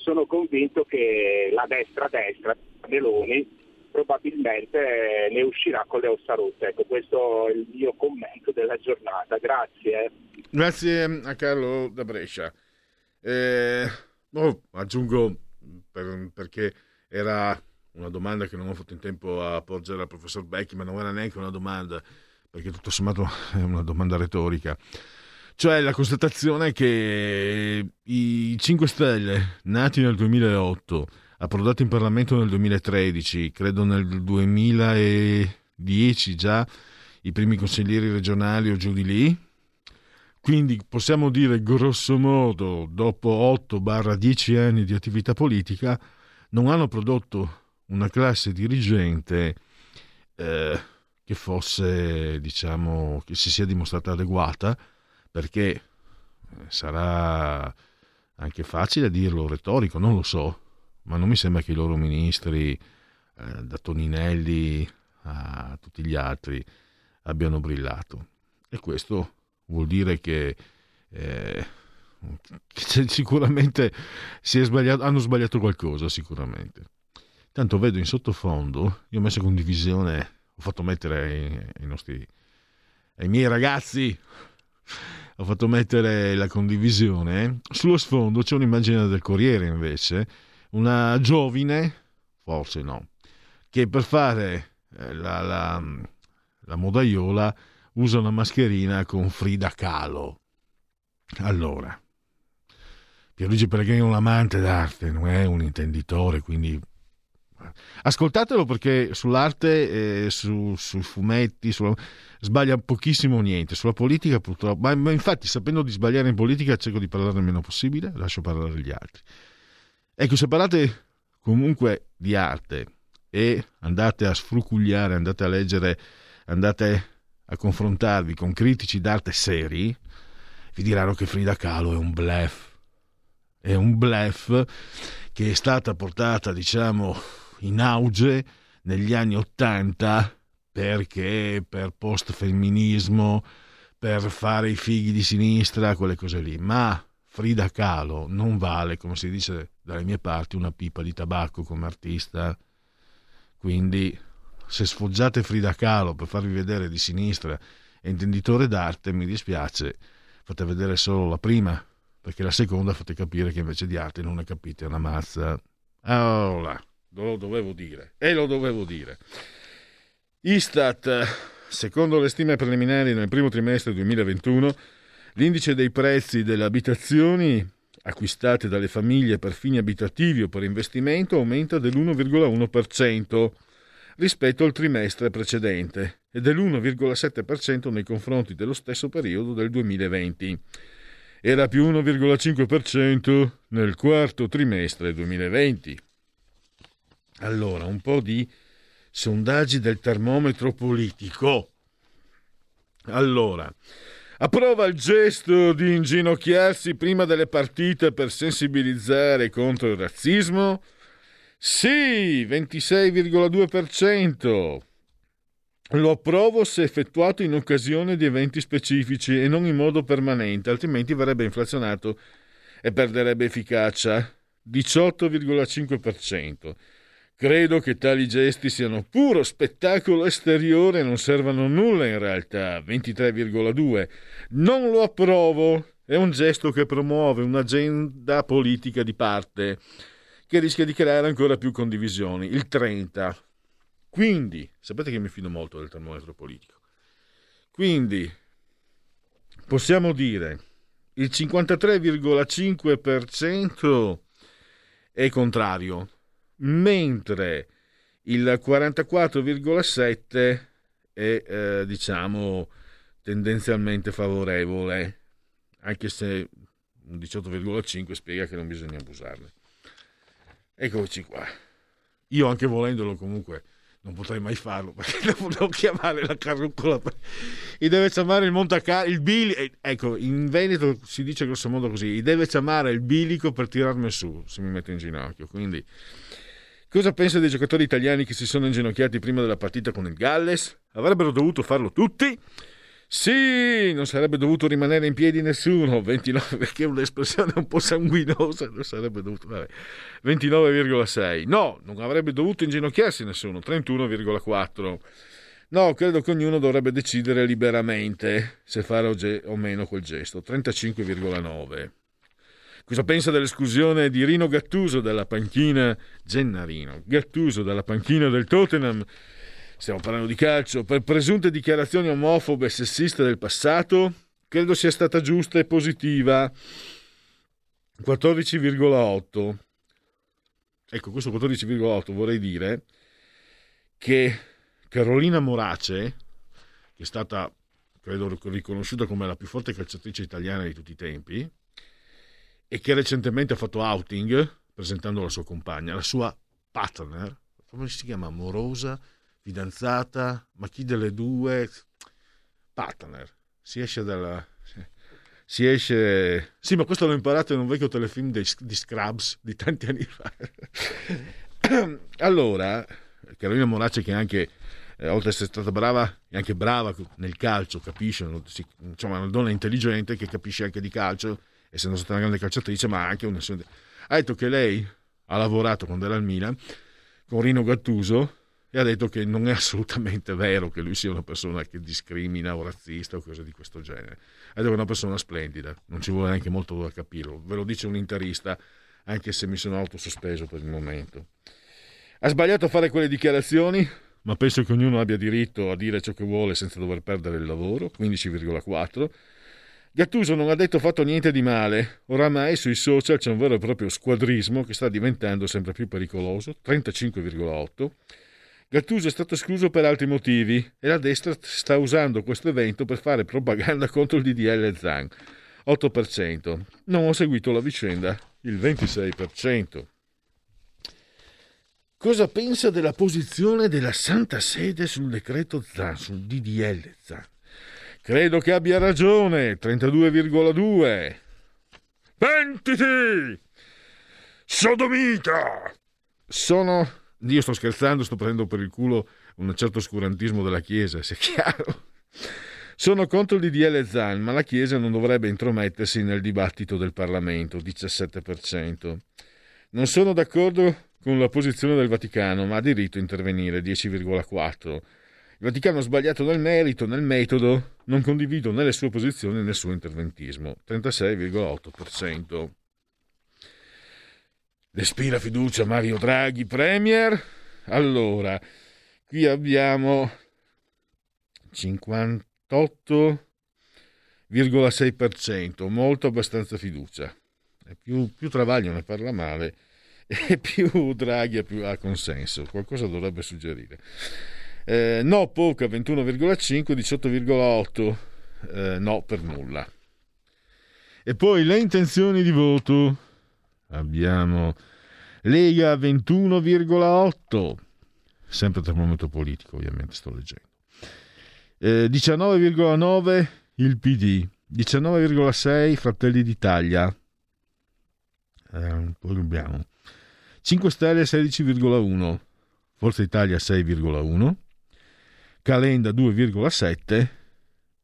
[SPEAKER 14] sono convinto che la destra-destra, Meloni, probabilmente ne uscirà con le ossa rotte. Ecco, questo è il mio commento della giornata. Grazie.
[SPEAKER 1] Grazie a Carlo da Brescia. Eh, oh, aggiungo per- perché era una domanda che non ho fatto in tempo a porgere al professor Becchi, ma non era neanche una domanda, perché tutto sommato è una domanda retorica. Cioè la constatazione che i 5 Stelle, nati nel 2008, approdati in Parlamento nel 2013, credo nel 2010 già, i primi consiglieri regionali o giù di lì, quindi possiamo dire grosso modo, dopo 8-10 anni di attività politica, non hanno prodotto una classe dirigente eh, che fosse, diciamo, che si sia dimostrata adeguata, perché eh, sarà anche facile dirlo, retorico, non lo so, ma non mi sembra che i loro ministri, eh, da Toninelli a tutti gli altri, abbiano brillato. E questo vuol dire che, eh, che sicuramente si sbagliato, hanno sbagliato qualcosa, sicuramente. Tanto vedo in sottofondo, io ho messo condivisione, ho fatto mettere ai, ai nostri, ai miei ragazzi, ho fatto mettere la condivisione. Sullo sfondo c'è un'immagine del Corriere invece, una giovine, forse no, che per fare eh, la, la, la modaiola usa una mascherina con Frida Kahlo. Allora, Pierluigi Pellegrini è un amante d'arte, non è un intenditore, quindi ascoltatelo perché sull'arte, eh, su- sui fumetti, sulla- sbaglia pochissimo niente. Sulla politica purtroppo, ma, ma infatti sapendo di sbagliare in politica cerco di parlare il meno possibile, lascio parlare gli altri. Ecco, se parlate comunque di arte e andate a sfrucugliare, andate a leggere, andate a confrontarvi con critici d'arte seri, vi diranno che Frida Kahlo è un bluff. È un bluff che è stata portata, diciamo, in auge negli anni Ottanta perché per post-femminismo, per fare i fighi di sinistra, quelle cose lì. Ma Frida Kahlo non vale, come si dice dalle mie parti, una pipa di tabacco come artista. Quindi, se sfoggiate Frida Kahlo per farvi vedere di sinistra e intenditore d'arte, mi dispiace, fate vedere solo la prima, perché la seconda fate capire che invece di arte non ne capite una mazza. Là, lo dovevo dire, e lo dovevo dire. Istat, secondo le stime preliminari nel primo trimestre 2021, l'indice dei prezzi delle abitazioni acquistate dalle famiglie per fini abitativi o per investimento aumenta dell'1,1% rispetto al trimestre precedente e dell'1,7% nei confronti dello stesso periodo del 2020. Era più 1,5% nel quarto trimestre 2020. Allora, un po' di sondaggi del termometro politico. Allora, approva il gesto di inginocchiarsi prima delle partite per sensibilizzare contro il razzismo? Sì, 26,2%. Lo approvo se effettuato in occasione di eventi specifici e non in modo permanente, altrimenti verrebbe inflazionato e perderebbe efficacia. 18,5%. Credo che tali gesti siano puro spettacolo esteriore e non servano a nulla in realtà. 23,2. Non lo approvo. È un gesto che promuove un'agenda politica di parte che rischia di creare ancora più condivisioni. Il 30. Quindi, sapete che mi fido molto del termometro politico. Quindi, possiamo dire il 53,5% è contrario, mentre il 44,7% è, eh, diciamo, tendenzialmente favorevole, anche se un 18,5% spiega che non bisogna abusarne. Eccoci qua. Io anche volendolo comunque non potrei mai farlo perché devo, devo chiamare la carrucola. Mi deve chiamare il montacarlo, il bilico. Ecco, in Veneto si dice grosso modo così: deve chiamare il bilico per tirarmi su se mi metto in ginocchio. Quindi, cosa pensa dei giocatori italiani che si sono inginocchiati prima della partita con il Galles? Avrebbero dovuto farlo tutti? Sì, non sarebbe dovuto rimanere in piedi nessuno, 29, perché è un'espressione un po' sanguinosa, non sarebbe dovuto, vabbè, 29,6. No, non avrebbe dovuto inginocchiarsi nessuno, 31,4. No, credo che ognuno dovrebbe decidere liberamente se fare o, meno quel gesto, 35,9. Cosa pensa dell'esclusione di Rino Gattuso dalla panchina Gennarino? Gattuso dalla panchina del Tottenham stiamo parlando di calcio, per presunte dichiarazioni omofobe e sessiste del passato, credo sia stata giusta e positiva. 14,8. Ecco, questo 14,8 vorrei dire che Carolina Morace, che è stata, credo, riconosciuta come la più forte calciatrice italiana di tutti i tempi, e che recentemente ha fatto outing presentando la sua compagna, la sua partner, come si chiama? Amorosa? fidanzata, ma chi delle due? Partner. Si esce dalla... Si esce... Sì, ma questo l'ho imparato in un vecchio telefilm di, di Scrubs di tanti anni fa. allora, Carolina Morace che anche, eh, oltre ad essere stata brava, è anche brava nel calcio, capisce, insomma, una donna intelligente che capisce anche di calcio, essendo stata una grande calciatrice, ma anche una... Ha detto che lei ha lavorato quando era al Milan con Rino Gattuso e ha detto che non è assolutamente vero che lui sia una persona che discrimina o razzista o cose di questo genere. Ha detto che è una persona splendida, non ci vuole neanche molto da capirlo. Ve lo dice un interista, anche se mi sono autosospeso per il momento. Ha sbagliato a fare quelle dichiarazioni, ma penso che ognuno abbia diritto a dire ciò che vuole senza dover perdere il lavoro, 15,4. Gattuso non ha detto fatto niente di male, oramai sui social c'è un vero e proprio squadrismo che sta diventando sempre più pericoloso, 35,8. Gattuso è stato escluso per altri motivi e la destra sta usando questo evento per fare propaganda contro il DDL Zan. 8%. Non ho seguito la vicenda, il 26%. Cosa pensa della posizione della Santa Sede sul decreto Zan, sul DDL Zan? Credo che abbia ragione, 32,2. Pentiti! Sodomita! Sono. Io sto scherzando, sto prendendo per il culo un certo oscurantismo della Chiesa, sia chiaro. Sono contro il DDL Zan, ma la Chiesa non dovrebbe intromettersi nel dibattito del Parlamento, 17%. Non sono d'accordo con la posizione del Vaticano, ma ha diritto a intervenire, 10,4%. Il Vaticano ha sbagliato nel merito, nel metodo, non condivido né le sue posizioni né il suo interventismo, 36,8%. Respira fiducia Mario Draghi, Premier? Allora, qui abbiamo 58,6%, molto abbastanza fiducia. Più, più Travaglio ne parla male e più Draghi ha, più, ha consenso, qualcosa dovrebbe suggerire. Eh, no, poca 21,5, 18,8, eh, no per nulla. E poi le intenzioni di voto. Abbiamo Lega 21,8, sempre termometro politico ovviamente sto leggendo. Eh, 19,9 il PD, 19,6 Fratelli d'Italia. Eh, poi abbiamo 5 Stelle 16,1, Forza Italia 6,1, Calenda 2,7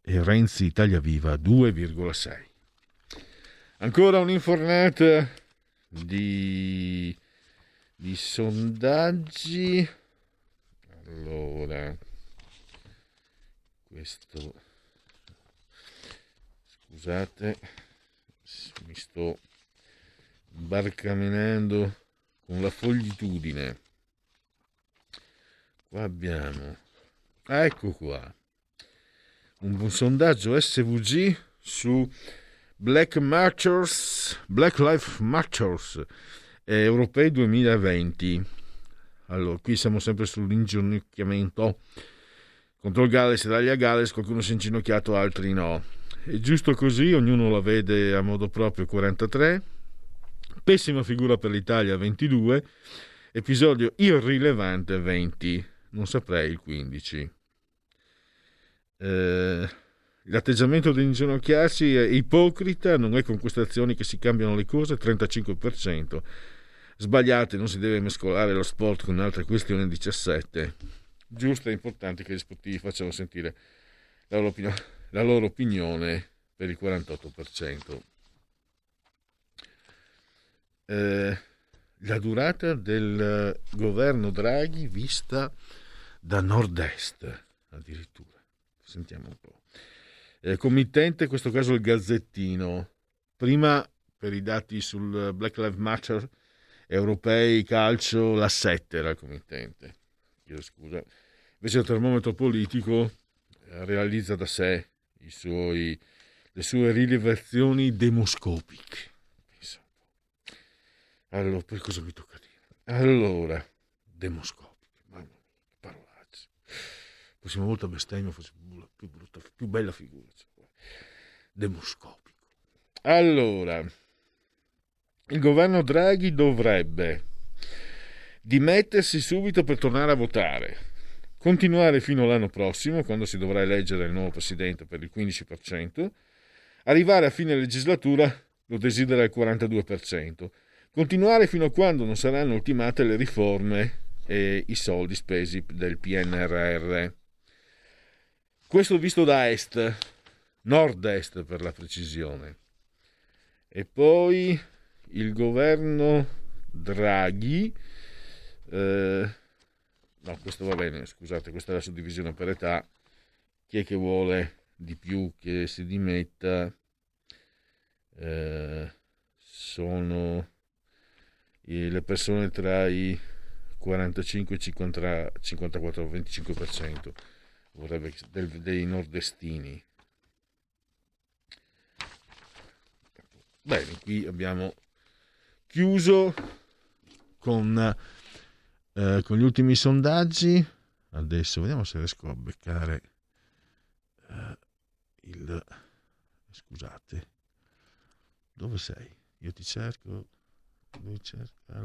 [SPEAKER 1] e Renzi Italia Viva 2,6. Ancora un'infornata di, di sondaggi. Allora, questo scusate, mi sto barcamenando con la foglitudine. Qua abbiamo, ecco qua, un, sondaggio SVG su Black Marchers, Black Lives Marchers eh, europei 2020. Allora, qui siamo sempre sull'inginocchiamento contro il Galles, Italia Galles, qualcuno si è inginocchiato, altri no. È giusto così, ognuno la vede a modo proprio 43. Pessima figura per l'Italia 22. Episodio irrilevante 20. Non saprei il 15. Eh, l'atteggiamento di inginocchiarsi è ipocrita, non è con queste azioni che si cambiano le cose, 35%. Sbagliate, non si deve mescolare lo sport con altre questioni, 17%. Giusto e importante che gli sportivi facciano sentire la loro, opinione, la loro opinione per il 48%. Eh, la durata del governo Draghi vista da nord-est addirittura. Sentiamo un po'. Eh, committente, in questo caso il Gazzettino. Prima per i dati sul Black Lives Matter europei, calcio, la 7 era il committente. Chiedo scusa. Invece il termometro politico eh, realizza da sé suoi, le sue rilevazioni demoscopiche. Allora, poi cosa mi tocca dire? Allora, demoscopiche, mamma mia, che parolacce. Prossima volta bestemmia faccio più, più brutta, più bella figura. cioè. Demoscopico. Allora, il governo Draghi dovrebbe dimettersi subito per tornare a votare, continuare fino all'anno prossimo, quando si dovrà eleggere il nuovo presidente per il 15%, arrivare a fine legislatura lo desidera il 42%, continuare fino a quando non saranno ultimate le riforme e i soldi spesi del PNRR. Questo visto da est, nord-est per la precisione. E poi il governo Draghi, eh, no, questo va bene, scusate, questa è la suddivisione per età. Chi è che vuole di più che si dimetta? Eh, sono le persone tra i 45 e i 50 54, 25% vorrebbe, del- dei nordestini. Bene, qui abbiamo chiuso con, eh, con gli ultimi sondaggi. Adesso vediamo se riesco a beccare eh, il... Scusate, dove sei? Io ti cerco. Dove cerca?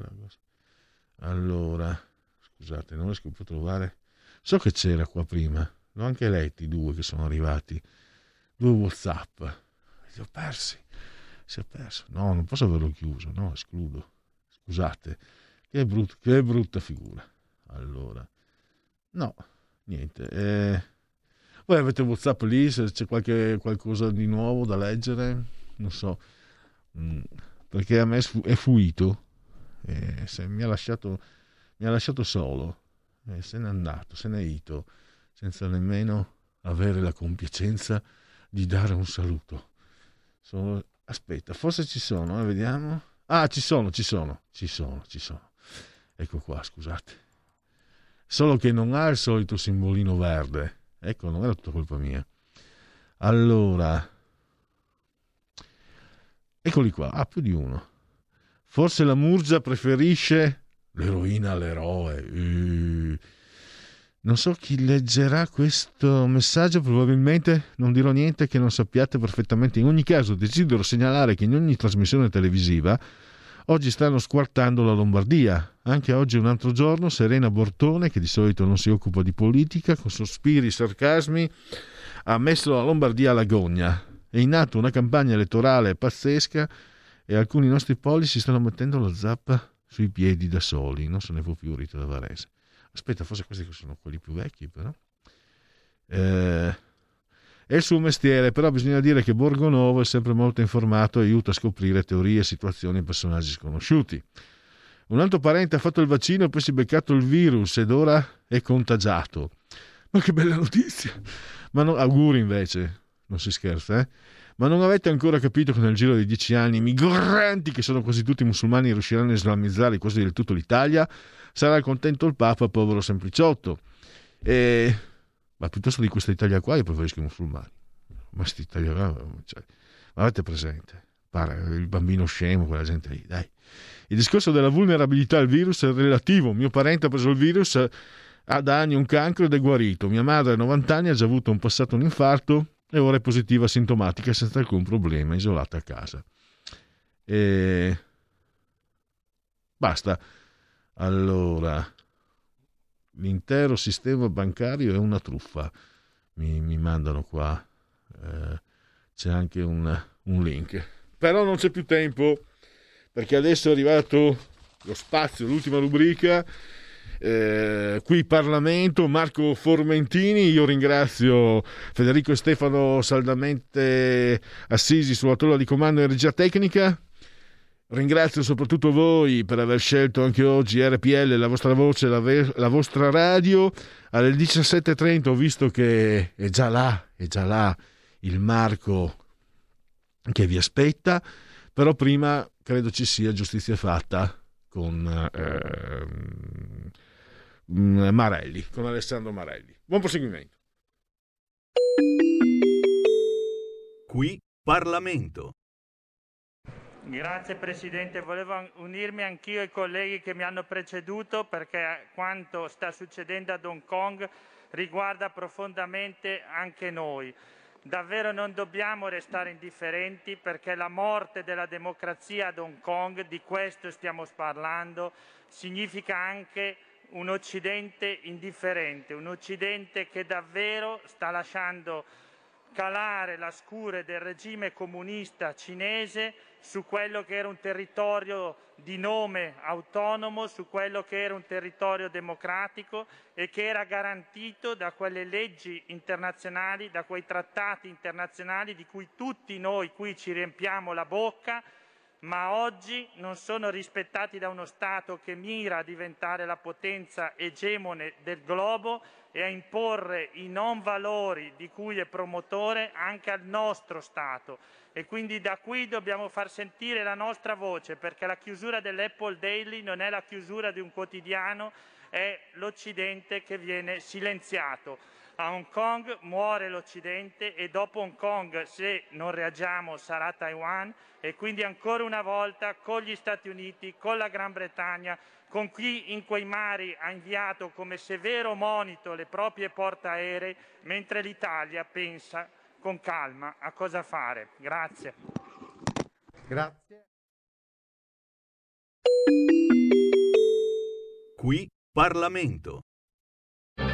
[SPEAKER 1] Allora, scusate, non riesco più a trovare. So che c'era qua prima, l'ho anche letti due che sono arrivati, due WhatsApp. Li ho persi, si è perso. No, non posso averlo chiuso, no, escludo. Scusate, che, brut- che brutta figura. Allora, no, niente. eh, voi avete WhatsApp lì, se c'è qualche, qualcosa di nuovo da leggere? Non so, Mm, perché a me è sfu- è fuito, eh, mi, ha lasciato, mi ha lasciato solo, eh, se n'è andato, se n'è ito, senza nemmeno avere la compiacenza di dare un saluto. Sono- Aspetta, forse ci sono, eh, vediamo. Ah, ci sono, ci sono, ci sono, ci sono. Ecco qua, scusate. Solo che non ha il solito simbolino verde. Ecco, non era tutta colpa mia. Allora, eccoli qua. Ah, più di uno. Forse la Murgia preferisce l'eroina all'eroe. Eh. Non so chi leggerà questo messaggio, probabilmente non dirò niente che non sappiate perfettamente. In ogni caso, desidero segnalare che in ogni trasmissione televisiva oggi stanno squartando la Lombardia. Anche oggi un altro giorno, Serena Bortone, che di solito non si occupa di politica, con sospiri e sarcasmi, ha messo la Lombardia alla gogna. È in atto una campagna elettorale pazzesca e alcuni nostri poli si stanno mettendo la zappa sui piedi da soli, non se ne può più Rita da Varese. Aspetta, forse questi sono quelli più vecchi, però. Eh, è il suo mestiere, però bisogna dire che Borgonovo è sempre molto informato e aiuta a scoprire teorie, situazioni e personaggi sconosciuti. Un altro parente ha fatto il vaccino e poi si è beccato il virus ed ora è contagiato. Ma che bella notizia! Ma no, auguri invece, non si scherza, eh? Ma non avete ancora capito che nel giro di dieci anni i migranti, che sono quasi tutti musulmani, riusciranno a islamizzare quasi del tutto l'Italia? Sarà contento il Papa, povero sempliciotto. E... Ma piuttosto di questa Italia qua io preferisco i musulmani. Ma questa Italia qua, cioè, avete presente? Pare il bambino scemo, quella gente lì, dai. Il discorso della vulnerabilità al virus è relativo. Mio parente ha preso il virus, ha da anni un cancro ed è guarito. Mia madre a 90 anni ha già avuto un passato un infarto e ora è positiva sintomatica senza alcun problema, isolata a casa. E... Basta. Allora, l'intero sistema bancario è una truffa. Mi, mi mandano qua. Eh, c'è anche un, un link. Però non c'è più tempo perché adesso è arrivato lo spazio, l'ultima rubrica. Eh, qui Parlamento, Marco Formentini, io ringrazio Federico e Stefano saldamente assisi sulla tolla di comando in regia tecnica. Ringrazio soprattutto voi per aver scelto anche oggi RPL, la vostra voce, la, ve- la vostra radio. Alle 17.30 ho visto che è già là, è già là il Marco che vi aspetta, però prima credo ci sia giustizia fatta con ehm, Marelli, con Alessandro Marelli. Buon proseguimento.
[SPEAKER 15] Qui Parlamento.
[SPEAKER 16] Grazie Presidente, volevo unirmi anch'io ai colleghi che mi hanno preceduto perché quanto sta succedendo ad Hong Kong riguarda profondamente anche noi. Davvero non dobbiamo restare indifferenti perché la morte della democrazia ad Hong Kong, di questo stiamo parlando, significa anche un Occidente indifferente, un Occidente che davvero sta lasciando calare la scure del regime comunista cinese su quello che era un territorio di nome autonomo, su quello che era un territorio democratico e che era garantito da quelle leggi internazionali, da quei trattati internazionali di cui tutti noi qui ci riempiamo la bocca, ma oggi non sono rispettati da uno Stato che mira a diventare la potenza egemone del globo e a imporre i non valori di cui è promotore anche al nostro Stato. E quindi da qui dobbiamo far sentire la nostra voce, perché la chiusura dell'Apple Daily non è la chiusura di un quotidiano, è l'Occidente che viene silenziato. A Hong Kong muore l'Occidente e dopo Hong Kong, se non reagiamo, sarà Taiwan e quindi ancora una volta con gli Stati Uniti, con la Gran Bretagna, con chi in quei mari ha inviato come severo monito le proprie portaerei, mentre l'Italia pensa con calma a cosa fare. Grazie.
[SPEAKER 15] Grazie. Qui Parlamento.